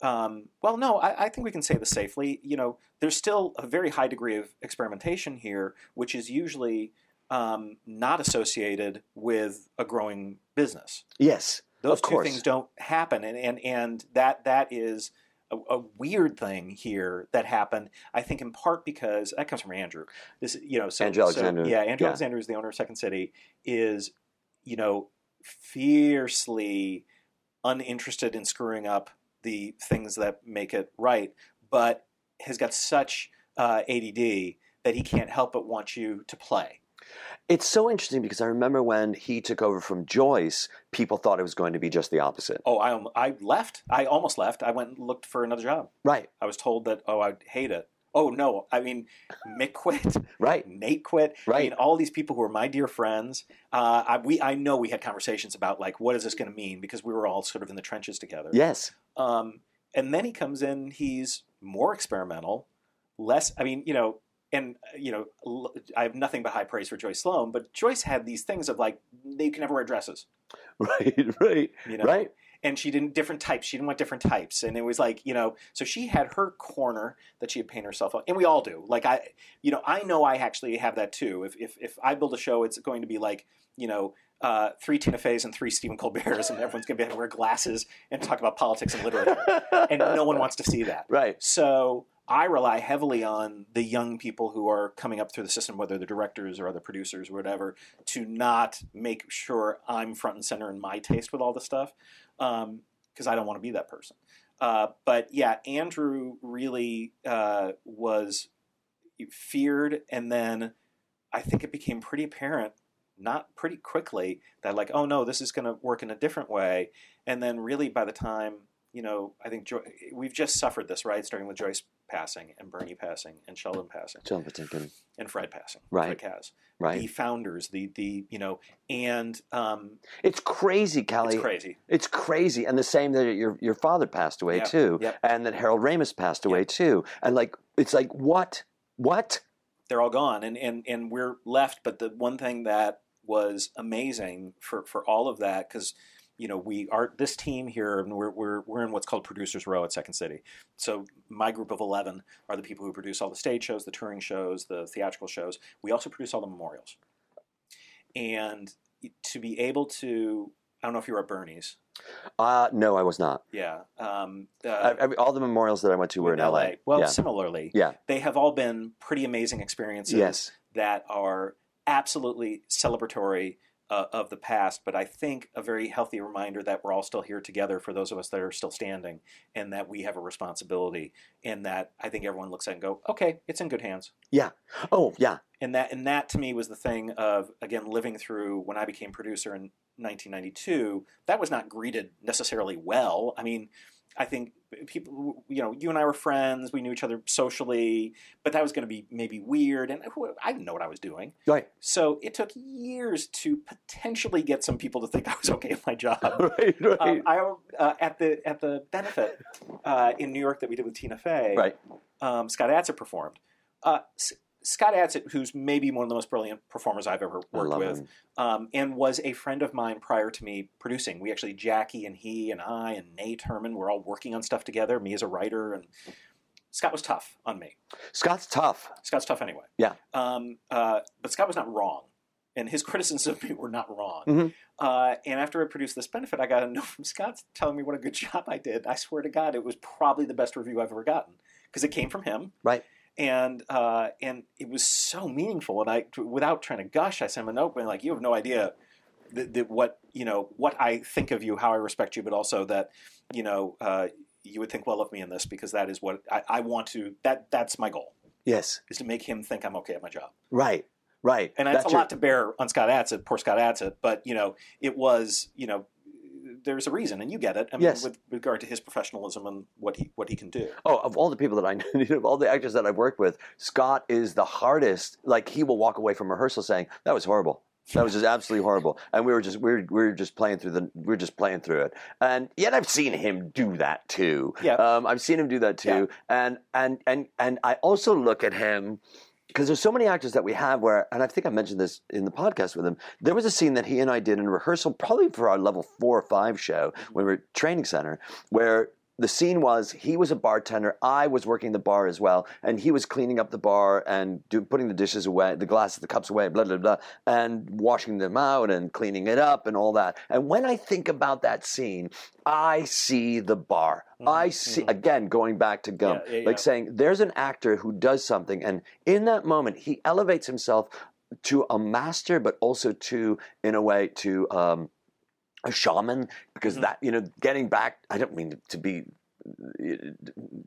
Um, well, no, I, I think we can say this safely. You know, there's still a very high degree of experimentation here, which is usually um, not associated with a growing business. Yes, Those Of two course. things don't happen, and and and that that is. A, a weird thing here that happened, I think, in part because that comes from Andrew. This, you know, so Andrew so- Alexander. yeah, Andrew Yeah. Alexander is the owner of Second City. Is you know fiercely uninterested in screwing up the things that make it right, but has got such uh, ADD that he can't help but want you to play. It's so interesting because I remember when he took over from Joyce, people thought it was going to be just the opposite. Oh, I I left. I almost left. I went and looked for another job. Right, I was told that oh I'd hate it. Oh no, I mean Mick quit, right, Nate quit. Right. I mean all these people who were my dear friends. Uh, I, we I know we had conversations about like what is this going to mean because we were all sort of in the trenches together. Yes, Um, and then he comes in. He's more experimental, less. I mean, you know, and uh, you know, I have nothing but high praise for Joyce Sloan, but Joyce had these things of like they can never wear dresses, right, right, you know, right. and she didn't different types. She didn't want different types, and it was like you know, so she had her corner that she had painted herself on, and we all do. Like I, you know, I know I actually have that too. If if if I build a show, it's going to be like you know. Uh, three Tina Feys and three Stephen Colbert's, and everyone's going to be able to wear glasses and talk about politics and literature, and no one wants to see that. Right, So I rely heavily on the young people who are coming up through the system, whether they're directors or other producers or whatever, to not make sure I'm front and center in my taste with all the stuff, because I don't want to be that person. Uh, but yeah, Andrew really uh, was feared, and then I think it became pretty apparent, not pretty quickly, that like, oh no, this is going to work in a different way. And then really, by the time you know, I think jo- we've just suffered this, right? Starting with Joyce passing and Bernie passing and Sheldon passing John Patinkin. and Fred passing. Right. Fred Kaz. Right. The founders, the the you know, and um, It's crazy, Callie. it's crazy. It's crazy, and the same that your your father passed away Yep, too, yep. and that Harold Ramis passed away too, and like it's like what, what? They're all gone, and and and we're left. But the one thing that was amazing for for all of that, because you know we are this team here, and we're we're we're in what's called producers row at Second City. So my group of eleven are the people who produce all the stage shows, the touring shows, the theatrical shows. We also produce all the memorials, and to be able to. I don't know if you were at Bernie's. Uh, no, I was not. Yeah. Um, uh, I, I, all the memorials that I went to were in LA. Well, yeah. similarly, Yeah. they have all been pretty amazing experiences Yes. that are absolutely celebratory uh, of the past, but I think a very healthy reminder that we're all still here together for those of us that are still standing, and that we have a responsibility, and that I think everyone looks at and go, okay, it's in good hands. Yeah. Oh, yeah. And that and that to me was the thing of again living through when I became producer in 1992. That was not greeted necessarily well. I mean, I think people, you know, you and I were friends. We knew each other socially, but that was going to be maybe weird, and I didn't know what I was doing. Right. So it took years to potentially get some people to think I was okay at my job. right. Right. Um, I uh, at the at the benefit uh, in New York that we did with Tina Fey. right. Um, Scott Adsit performed. Uh, Scott Adsit, who's maybe one of the most brilliant performers I've ever worked with, um, and was a friend of mine prior to me producing. We actually, Jackie and he and I and Nate Herman, were all working on stuff together. Me as a writer, and Scott was tough on me. Scott's tough. Scott's tough anyway. Yeah. Um, uh, but Scott was not wrong, and his criticisms of me were not wrong. Mhm. Uh, and after I produced this benefit, I got a note from Scott telling me what a good job I did. I swear to God, it was probably the best review I've ever gotten because it came from him. Right. And uh, and it was so meaningful. And I, without trying to gush, I sent him a note being like, "You have no idea." that that what you know what I think of you, how I respect you, but also that you know uh, you would think well of me in this because that is what I, I want to. That that's my goal Yes. is to make him think I'm okay at my job. Right. Right. And that's, a your- lot to bear on Scott Adsit, poor Scott Adsit. But you know, it was you know, there's a reason, and you get it. I mean, Yes. with regard to his professionalism and what he what he can do. Oh, of all the people that I know, of all the actors that I've worked with, Scott is the hardest. Like he will walk away from rehearsal saying, "That was horrible. That was just absolutely horrible." And we were just we were, we were just playing through the we are just playing through it. And yet I've seen him do that too. Yeah. Um, I've seen him do that too. yeah. And and and and I also look at him because there's so many actors that we have where, and I think I mentioned this in the podcast with him. There was a scene that he and I did in rehearsal, probably for our level four or five show mm-hmm. when we were at training center, where the scene was he was a bartender, I was working the bar as well, and he was cleaning up the bar and do, putting the dishes away, the glasses, the cups away, blah blah blah, and washing them out and cleaning it up and all that. And when I think about that scene, I see the bar. I see again going back to Gump, Yeah, yeah, like yeah. saying there's an actor who does something, and in that moment he elevates himself to a master, but also to, in a way, to um, a shaman, because Mhm. that you know, getting back. I don't mean to be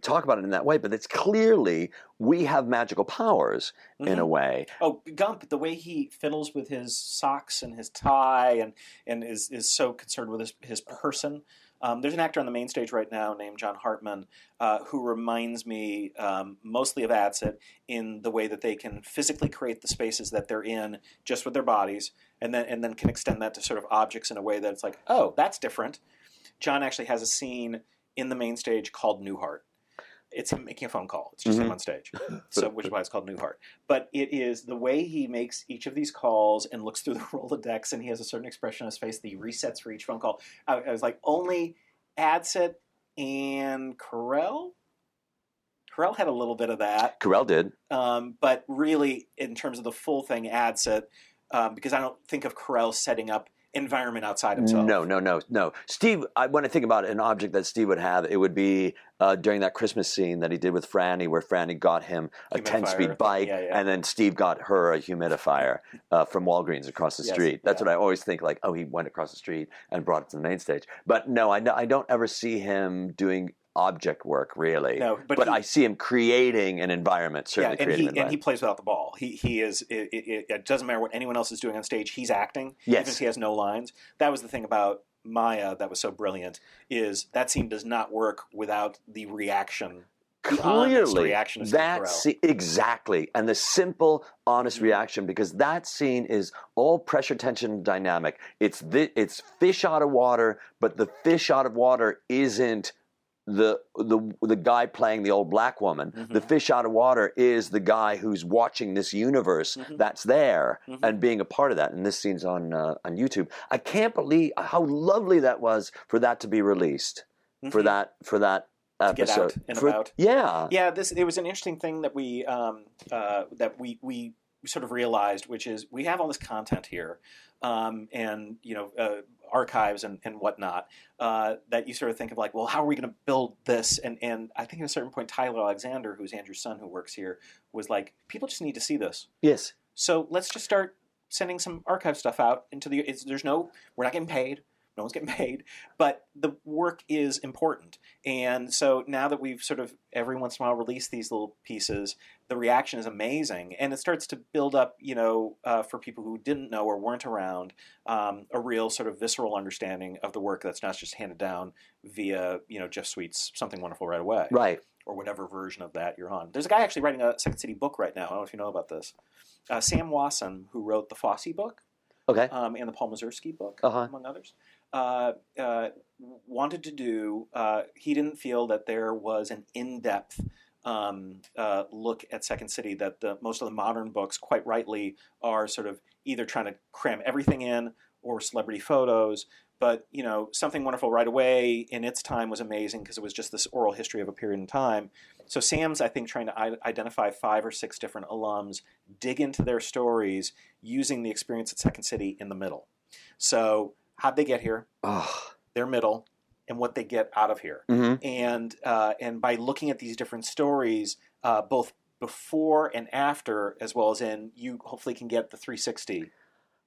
talk about it in that way, but it's clearly we have magical powers in a Mhm. way. Oh, Gump, the way he fiddles with his socks and his tie and, and is, is so concerned with his, his person. Um, there's an actor on the main stage right now named John Hartman uh, who reminds me um, mostly of Adsit in the way that they can physically create the spaces that they're in just with their bodies and then, and then can extend that to sort of objects in a way that it's like, oh, that's different. John actually has a scene in the main stage called Newhart. It's him making a phone call. It's just him Mhm. on stage, so which is why it's called Newhart. But it is the way he makes each of these calls and looks through the Rolodex, and he has a certain expression on his face that he resets for each phone call. I, I was like, only Adsit and Carell. Carell had a little bit of that, Carell did. um, but really, in terms of the full thing, Adsit, um, because I don't think of Carell setting up environment outside himself. No, no, no, no. Steve, I, when I think about an object that Steve would have, it would be uh, during that Christmas scene that he did with Franny, where Franny got him a 10 speed bike, Yeah, yeah. and then Steve got her a humidifier uh, from Walgreens across the Yes, street. That's yeah. what I always think like, oh, he went across the street and brought it to the main stage. But no, I, no, I don't ever see him doing object work really. No, but but he- I see him creating an environment, certainly yeah, and creating he an and he plays without the ball. He he is. It, it, it doesn't matter what anyone else is doing on stage. He's acting, Yes. even if he has no lines. That was the thing about Maya that was so brilliant. Is that scene does not work without the reaction. clearly reaction that se- exactly and the simple honest Mhm. reaction because that scene is all pressure tension dynamic it's thi- it's fish out of water but the fish out of water isn't the the the guy playing the old black woman Mhm. the fish out of water is the guy who's watching this universe Mhm. that's there Mhm. and being a part of that and this scene's on uh, on YouTube i can't believe how lovely that was for that to be released for Mhm. that for that episode and For- about. yeah Yeah, this it was an interesting thing that we um, uh, that we we sort of realized, which is we have all this content here, um, and you know uh, archives and, and whatnot. Uh, that you sort of think of like, well, how are we going to build this? And and I think at a certain point, Tyler Alexander, who's Andrew's son, who works here, was like, people just need to see this. yes So let's just start sending some archive stuff out into the. It's, there's no, we're not getting paid. No one's getting paid, but the work is important. And so now that we've sort of every once in a while released these little pieces, the reaction is amazing, and it starts to build up, you know, uh, for people who didn't know or weren't around, um, a real sort of visceral understanding of the work that's not just handed down via, you know, Jeff Sweet's "Something Wonderful Right Away" right or whatever version of that you're on. There's a guy actually writing a Second City book right now. I don't know if you know about this. Uh, Sam Wasson, who wrote the Fosse book okay um, and the Paul Mazursky book, Uh-huh. among others, wanted to do. Uh, he didn't feel that there was an in-depth um, uh, look at Second City. That the, most of the modern books, quite rightly, are sort of either trying to cram everything in or celebrity photos. But you know, something wonderful right away in its time was amazing because it was just this oral history of a period in time. So Sam's, I think, trying to I- identify five or six different alums, dig into their stories using the experience at Second City in the middle. So how'd they get here? oh Their middle, and what they get out of here. hmm And uh, and by looking at these different stories, uh, both before and after, as well as in, you hopefully can get the 360.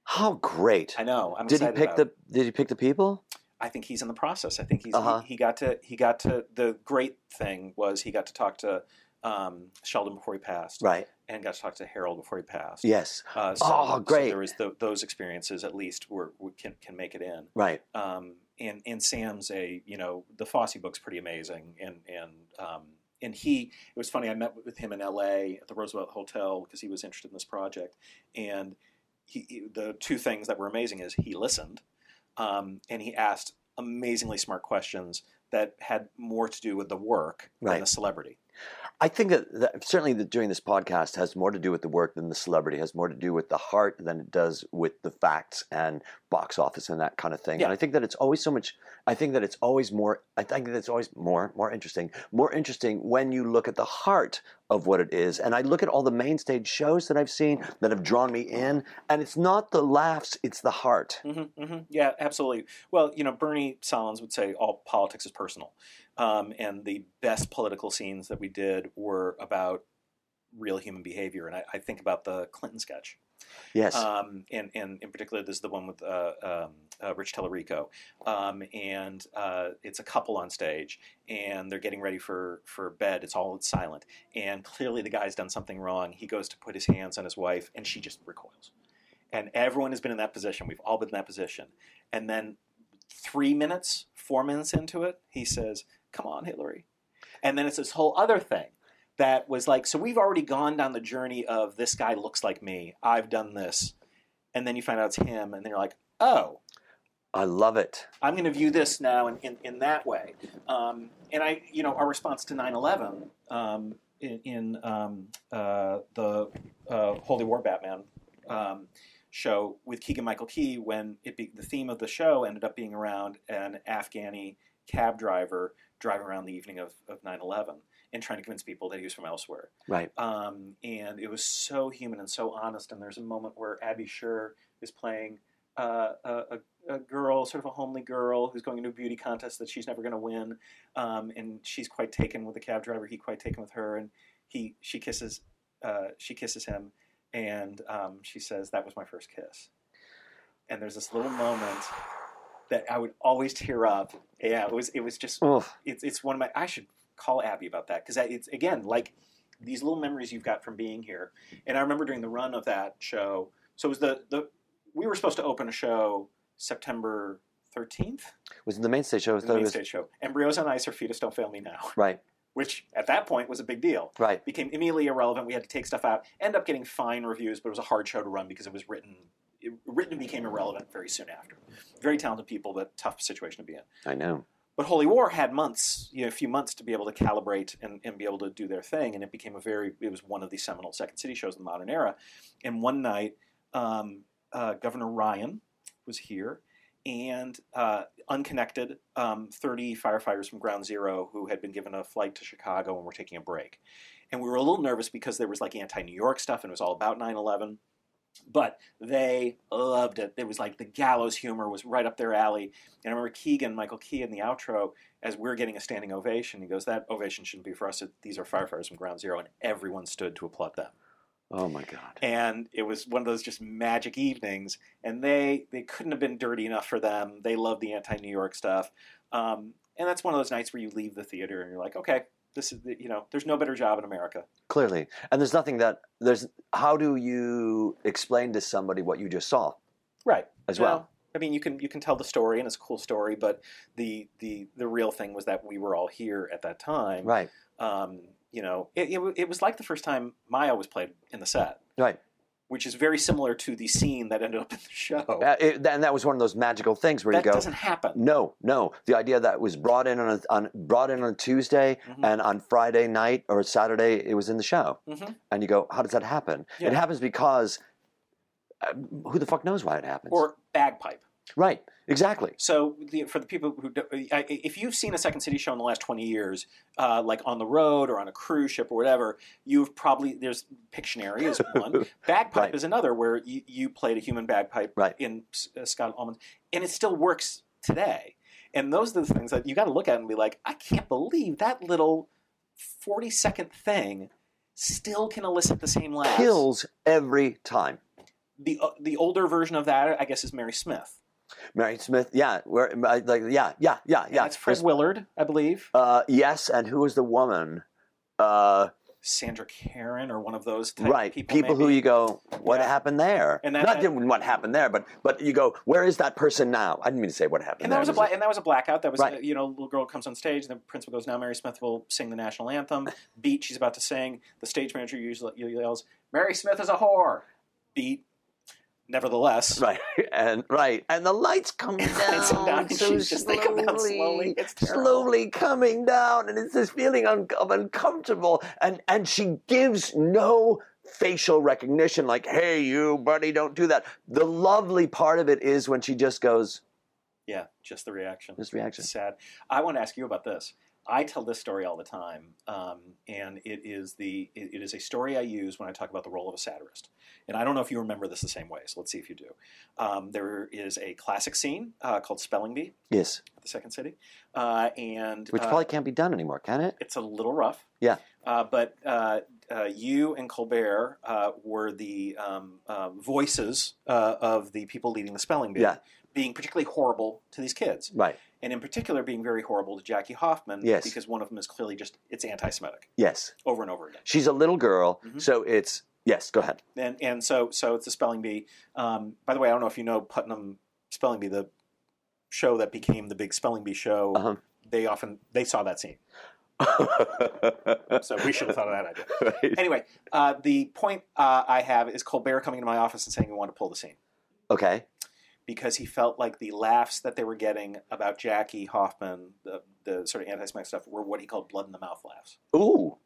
how great I know. I'm did he pick the did he pick the people I think he's in the process. I think he's Uh-huh. he, he got to he got to the great thing was he got to talk to um, Sheldon before he passed, right and got to talk to Harold before he passed. yes Uh, so, Oh, so great. there was tho- those experiences at least were, were can can make it in. right Um, and and Sam's a you know the Fosse book's pretty amazing, and and um, and he it was funny. I met with him in L.A. at the Roosevelt Hotel because he was interested in this project, and he, he- the two things that were amazing is he listened, um, and he asked amazingly smart questions that had more to do with the work than the celebrity. I think that, that certainly that doing this podcast has more to do with the work than the celebrity. Has more to do with the heart than it does with the facts and box office and that kind of thing. Yeah. And I think that it's always so much. I think that it's always more. I think that it's always more more interesting. More interesting when you look at the heart of what it is. And I look at all the main stage shows that I've seen that have drawn me in, and it's not the laughs; it's the heart. hmm hmm Yeah, absolutely. Well, you know, Bernie Sahlins would say all politics is personal, um, and the best political scenes that we did were about real human behavior. And I, I think about the Clinton sketch, Yes. um, and, and in particular, this is the one with uh, um, uh, Rich Talarico, um, and uh, it's a couple on stage, and they're getting ready for for bed. It's all silent, and clearly the guy's done something wrong. He goes to put his hands on his wife, and she just recoils. And everyone has been in that position. We've all been in that position. And then three minutes, four minutes into it, he says, "Come on, Hillary," and then it's this whole other thing that was like, so we've already gone down the journey of this guy looks like me. I've done this. And then you find out it's him, and then you're like, oh, I love it. I'm going to view this now in, in, in that way. Um, and I, you know, our response to 9 11 um, in, in um, uh, the uh, Holy War Batman um, show with Keegan Michael Key, when it be, the theme of the show ended up being around an Afghani cab driver driving around the evening of, of 9 11 and trying to convince people that he was from elsewhere. Right. Um, and it was so human and so honest. And there's a moment where Abby Sher is playing uh, a, a, a girl, sort of a homely girl, who's going into a beauty contest that she's never going to win. Um, and she's quite taken with the cab driver. He quite taken with her. And he, she kisses, uh, she kisses him, and um, she says, "That was my first kiss." And there's this little moment that I would always tear up. Yeah, it was. It was just Oof. it's it's one of my. I should call Abby about that because it's again like these little memories you've got from being here. And I remember during the run of that show. So it was the the we were supposed to open a show September thirteenth, Was it the main stage show? The main was- stage show. Embryos on Ice or Fetus Don't Fail Me Now, Right. which at that point was a big deal. Right. Became immediately irrelevant. We had to take stuff out. End up getting fine reviews, but it was a hard show to run because it was written. It, written and became irrelevant very soon after. Very talented people, but tough situation to be in. I know. But Holy War had months, you know, a few months to be able to calibrate and, and be able to do their thing, and it became a very, it was one of the seminal Second City shows in the modern era. And one night, um, uh, Governor Ryan was here, and uh, unconnected, um, 30 firefighters from Ground Zero who had been given a flight to Chicago and were taking a break. And we were a little nervous because there was like anti New York stuff and it was all about 9 11. But they loved it. It was like the gallows humor was right up their alley. And I remember Keegan, Michael Key, in the outro, as we're getting a standing ovation, he goes, That ovation shouldn't be for us. These are firefighters from Ground Zero. And everyone stood to applaud them Oh my God. and it was one of those just magic evenings and they they couldn't have been dirty enough for them they love the anti-new york stuff um, and that's one of those nights where you leave the theater and you're like okay this is the, you know there's no better job in america Clearly. And there's nothing that there's. How do you explain to somebody what you just saw right as well? i mean you can you can tell the story and it's a cool story but the the the real thing was that we were all here at that time Right. um, you know it, it, it was like the first time maya was played in the set Right. Which is very similar to the scene that ended up in the show Uh, it, and that was one of those magical things where that you go. doesn't happen No, no. The idea that was brought in on, a, on brought in on Tuesday Mhm. and on Friday night or Saturday it was in the show, Mhm. and you go, how does that happen? Yeah. It happens because uh, who the fuck knows why it happens? or bagpipe right, exactly. So the, for the people who, I- if you've seen a Second City show in the last twenty years, uh, like on the road or on a cruise ship or whatever, you've probably there's Pictionary is one, bagpipe Right. is another, where you, you played a human bagpipe Right. in uh, Scott Allman, and it still works today. And those are the things that you got to look at and be like, I can't believe that little forty second thing still can elicit the same laughs. Kills every time. The uh, the older version of that, I guess, is Mary Smith. Mary Smith, yeah, where, like, yeah, yeah, yeah, yeah. that's Fred There's- Willard, I believe. Uh, yes, and who was the woman? Uh, Sandra Karen or one of those type right, people. who you go, what Yeah. happened there? And that- Not that- what happened there, but but you go, where is that person now? I didn't mean to say what happened and there. that was a black, and that was a blackout. That was Right. you know, little girl comes on stage, and the principal goes, "Now Mary Smith will sing the national anthem." Beat, she's about to sing. The stage manager usually yells, "Mary Smith is a whore." Beat. Nevertheless, Right, and right, and the lights come down, Lights come down, and so she's just- they come down slowly. It's slowly coming down, and it's this feeling un- of uncomfortable, and and she gives no facial recognition, like "Hey, you, buddy, don't do that." The lovely part of it is when she just goes, yeah, just the reaction. "This reaction." Sad. I want to ask you about this. I tell this story all the time, um, and it is the it, it is a story I use when I talk about the role of a satirist. And I don't know if you remember this the same way. So let's see if you do. Um, there is a classic scene uh, called Spelling Bee Yes, at the Second City, uh, and which uh, probably can't be done anymore, can it? it's a little rough. Yeah. Uh, but uh, uh, you and Colbert uh, were the um, uh, voices uh, of the people leading the spelling bee, Yeah. being particularly horrible to these kids, Right. And in particular being very horrible to Jackie Hoffman, Yes. because one of them is clearly just it's anti-Semitic Yes, over and over again. she's a little girl, Mhm. so it's yes. Go ahead. And and so so it's the spelling bee. Um, by the way, I don't know if you know Putnam Spelling Bee, the show that became the big spelling bee show. Uh-huh. They often they saw that scene, so we should have thought of that idea. Right. Anyway, uh, the point uh, I have is Colbert coming into my office and saying he wanted to pull the scene Okay. Because he felt like the laughs that they were getting about Jackie Hoffman, the, the sort of anti-Semitic stuff, were what he called blood in the mouth laughs. Ooh.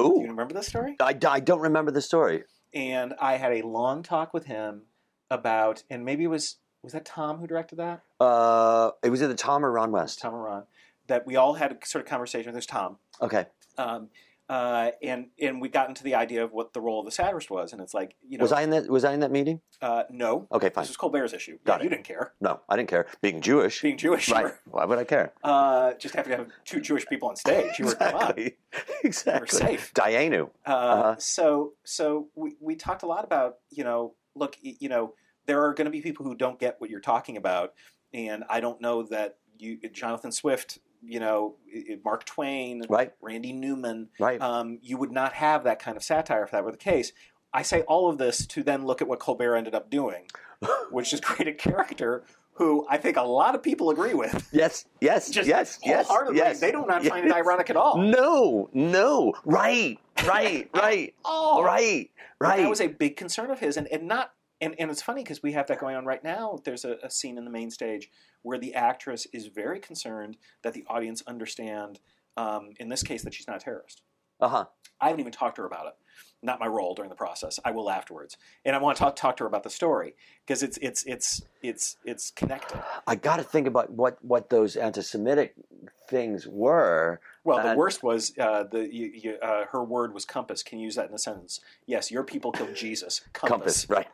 Ooh. Do you remember this story? I, I don't remember the story. And I had a long talk with him about, and maybe it was was that Tom who directed that, Uh, it was either Tom or Ron West. Tom or Ron, that we all had a sort of conversation. There's Tom. Okay. Um, uh, and and we got into the idea of what the role of the satirist was, and it's like you know, Was I in that? Was I in that meeting? uh, no, Okay, fine. this was Colbert's issue. Got Yeah, it. You didn't care No, I didn't care. Being Jewish, being Jewish, right? were- Why would I care? Uh, just have to have two Jewish people on stage. You were come on. exactly. exactly. safe. Dayenu. Uh, Uh-huh. So so we, we talked a lot about you know look you know there are going to be people who don't get what you're talking about, and I don't know that you Jonathan Swift, you know Mark Twain, Right. Randy Newman, Right. um, you would not have that kind of satire if that were the case. I say all of this to then look at what Colbert ended up doing, which is create a character who I think a lot of people agree with. yes. Yes. Just yes. Yes. Yes. they do not find it ironic at all. No. No. Right. Right. right. Oh, Right. Right. That was a big concern of his, and, and not and, and it's funny because we have that going on right now. There's a, a scene in the main stage where the actress is very concerned that the audience understand, um, in this case, that she's not a terrorist. uh huh. I haven't even talked to her about it. Not my role during the process. I will afterwards, and I want to talk, talk to her about the story because it's it's it's it's it's connected. I got to think about what what those anti-Semitic things were. Well, the worst was uh, the you, you, uh, her word was compass. Can you use that in a sentence? Yes, your people killed Jesus. Compass. Right.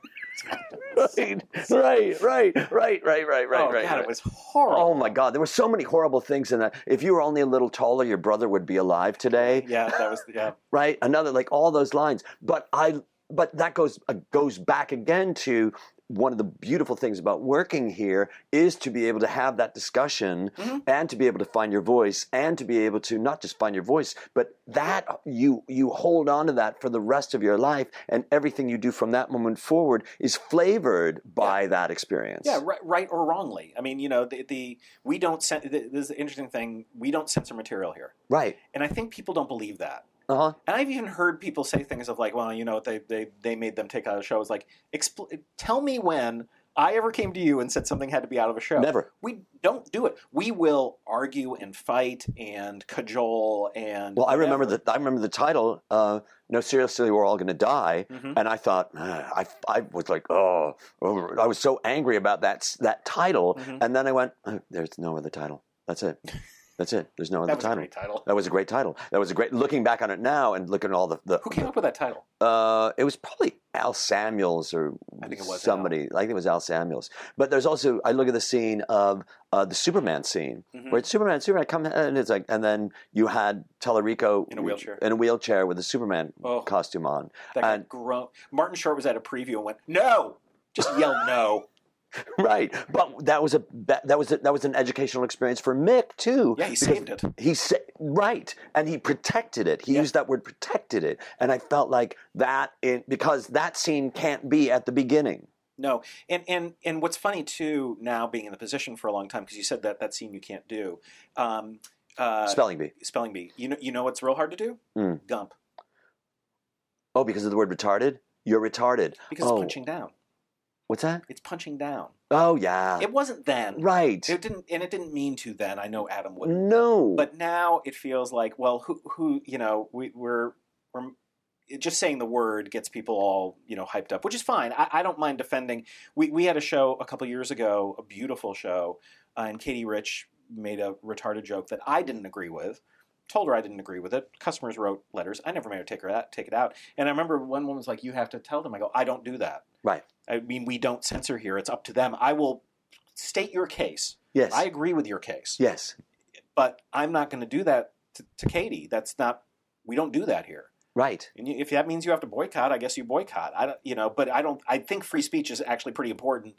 Right. Right. Right. Right. Right. Right. Right. oh right. God, right. it was horrible. Oh my God! There were so many horrible things in that. If you were only a little taller, your brother would be alive today, Yeah, that was yeah. right? Another like all those lines. But I, but that goes uh, goes back again to one of the beautiful things about working here is to be able to have that discussion Mhm. and to be able to find your voice and to be able to not just find your voice, but that you you hold on to that for the rest of your life, and everything you do from that moment forward is flavored by that experience. Yeah, right, right or wrongly. I mean, you know, the, the we don't cen- this is the interesting thing. We don't censor material here, Right. and I think people don't believe that. Uh huh. And I've even heard people say things of like, well, you know, they they they made them take out a show. It's like, expl- tell me when I ever came to you and said something had to be out of a show. Never. We don't do it. We will argue and fight and cajole and. Well, I remember the I remember the title. Uh, no, seriously, we're all going to die. Mhm. And I thought, ah, I, I was like, oh, oh, I was so angry about that that title. Mhm. And then I went, oh, there's no other title. That's it. That's it. There's no other That was a title. great title. That was a great title. That was a great. Looking back on it now and looking at all the, the Who came up with that title? uh, it was probably Al Samuels or I think it was somebody. I think it was Al Samuels. But there's also I look at the scene of uh, the Superman scene Mhm. where it's Superman, Superman come and it's like, and then you had Talarico In a wheelchair. in a wheelchair with a Superman Oh. costume on. That And- grown. Martin Short was at a preview and went, "No!" Just yelled, "No!" right, but that was a that, was a, that was an educational experience for Mick too. Yeah, he saved it. He sa- right, and he protected it. He Yeah. used that word protected it, and I felt like that in, because that scene can't be at the beginning. No, and and and what's funny too now being in the position for a long time because you said that that scene you can't do. Um, uh, Spelling bee. spelling bee. You know, you know what's real hard to do? Mm. Gump Oh, because of the word retarded. You're retarded. because oh, it's punching down. What's that? It's punching down. Oh yeah. It wasn't then. right. It didn't, and it didn't mean to then. I know Adam wouldn't. no. But now it feels like, well, who, who, you know, we, we're, we're just saying the word gets people all, you know, hyped up, which is fine. I, I don't mind defending. We, we had a show a couple years ago, a beautiful show, uh, and Katie Rich made a retarded joke that I didn't agree with. Told her I didn't agree with it. Customers wrote letters. I never made her take her out, take it out. And I remember one woman was like, "You have to tell them." I go, "I don't do that. Right. I mean, we don't censor here. It's up to them. I will state your case. yes. I agree with your case yes. but I'm not going to do that to, to Katie. That's not. We don't do that here. Right. And if that means you have to boycott, I guess you boycott. I don't, you know, but I don't. I think free speech is actually pretty important,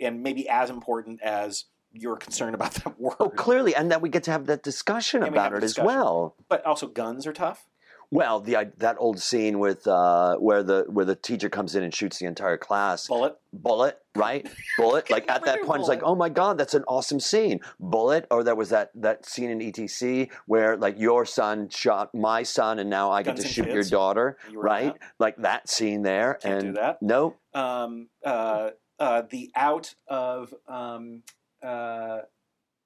and maybe as important as you're concerned about that word. Oh, clearly, and that we get to have that discussion And about it the as well. But also, guns are tough. Well, the that old scene with uh, where the where the teacher comes in and shoots the entire class. Bullet. Bullet, right? Bullet. Like at that point, it's like, oh my god, that's an awesome scene. Bullet. Or there was that that scene in ETC where like your son shot my son, and now I get to shoot your daughter, You right? Like that scene there. Can't and do that. No. Um, uh, uh, the out of um, uh,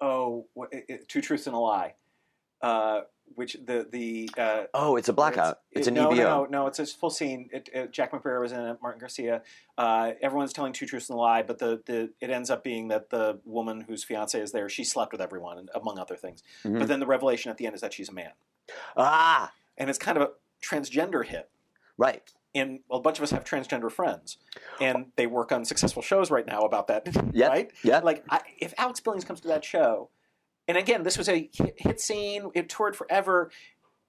oh, what, it, it- two truths and a lie. Uh, which the the uh, Oh, it's a blackout. It's, it- an no, EBO. No, no, no, it's a full scene. It, it, Jack McBrayer was in it. Martin Garcia. Uh, everyone's telling two truths and a lie, but the, the it ends up being that the woman whose fiance is there, she slept with everyone, and among other things. Mhm. But then the revelation at the end is that she's a man, Ah, and it's kind of a transgender hit. right. And well, a bunch of us have transgender friends, and they work on successful shows right now about that. Yeah. Right? Yeah. Like, I, if Alex Billings comes to that show, and again, this was a hit, hit scene. It toured forever.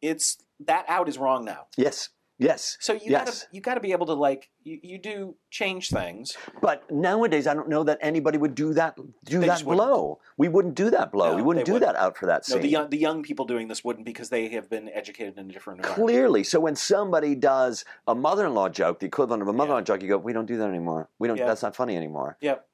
It's that out is wrong now. Yes. Yes. So you Yes. gotta you gotta be able to like you, you do change things. But nowadays, I don't know that anybody would do that. Do They that blow. We wouldn't do that blow. No, we wouldn't do wouldn't. that out for that No, scene. the young the young people doing this wouldn't because they have been educated in a different. Clearly, so when somebody does a mother-in-law joke, the equivalent of a mother-in-law joke, you go, "We don't do that anymore. We don't. Yeah. That's not funny anymore." Yep.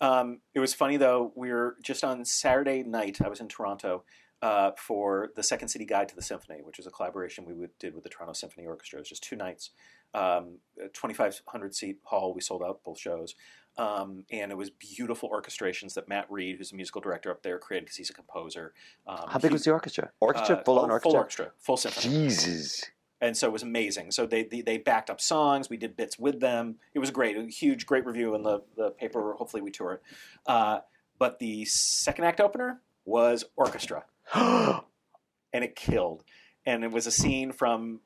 Um, it was funny though. We were just on Saturday night. I was in Toronto uh, for the Second City Guide to the Symphony, which is a collaboration we would, did with the Toronto Symphony Orchestra. It was just two nights, um, twenty five hundred seat hall. We sold out both shows, um, and it was beautiful orchestrations that Matt Reed, who's the musical director up there, created because he's a composer. Um, How big he- was the orchestra? Orchestra, uh, full on oh, orchestra. Full orchestra, full symphony. Jesus. and so it was amazing. So they, they they backed up songs. We did bits with them. It was great. A huge, great review in the the paper. Hopefully, we tour it. Uh, but the second act opener was orchestra, it and it killed. And it was a scene from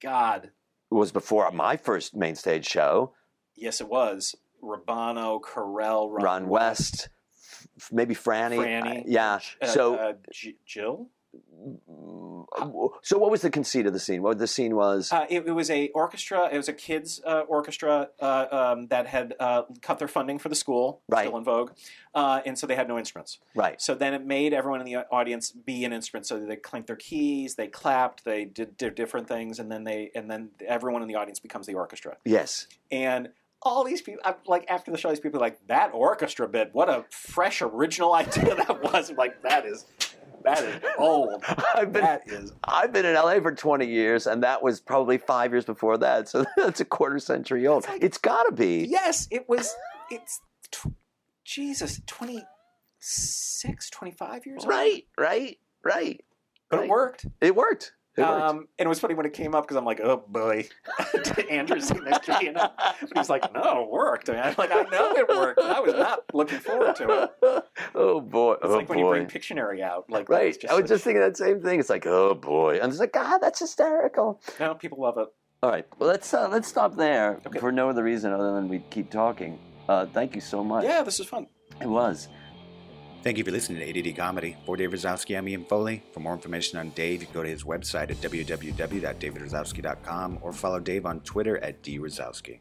God. It was before my first main stage show. Yes, it was Rabano, Carell, Ron, Ron West, f- maybe Franny. Franny. yeah. uh, so, uh, J- Jill. So what was the conceit of the scene? What the scene was? Uh, it, it was a orchestra. It was a kids uh, orchestra uh, um, that had uh, cut their funding for the school, Right. still in vogue, uh, and so they had no instruments. right. So then it made everyone in the audience be an instrument. So they clanked their keys, they clapped, they did, did different things, and then they and then everyone in the audience becomes the orchestra. Yes. And all these people, like after the show, these people are like that orchestra bit. What a fresh, original idea that was. I'm like that is that is old. I've been That is I've been in LA for 20 years, and that was probably five years before that. So that's a quarter century old. It's got to be. yes. It was. It's tw- Jesus, 26, 25 years old. Right, right, right. but right. it worked. It worked. It. Um, and it was funny when it came up because I'm like, oh boy, Andrew's sitting next to me, and but he's like, no, it worked. And I'm like, I know it worked. I was not looking forward to it. oh boy. It's oh like when you bring Pictionary out, like Right. I was such- just thinking that same thing. It's like, oh boy. And it's like, God, that's hysterical. no, people love it. All right. Well, let's uh, let's stop there Okay. for no other reason other than we keep talking. Uh, thank you so much. Yeah, this was fun. It was. Thank you for listening to ADD Comedy. For Dave Razowsky, I'm Ian Foley. For more information on Dave, you can go to his website at www.davidrazowsky.com or follow Dave on Twitter at drozowski.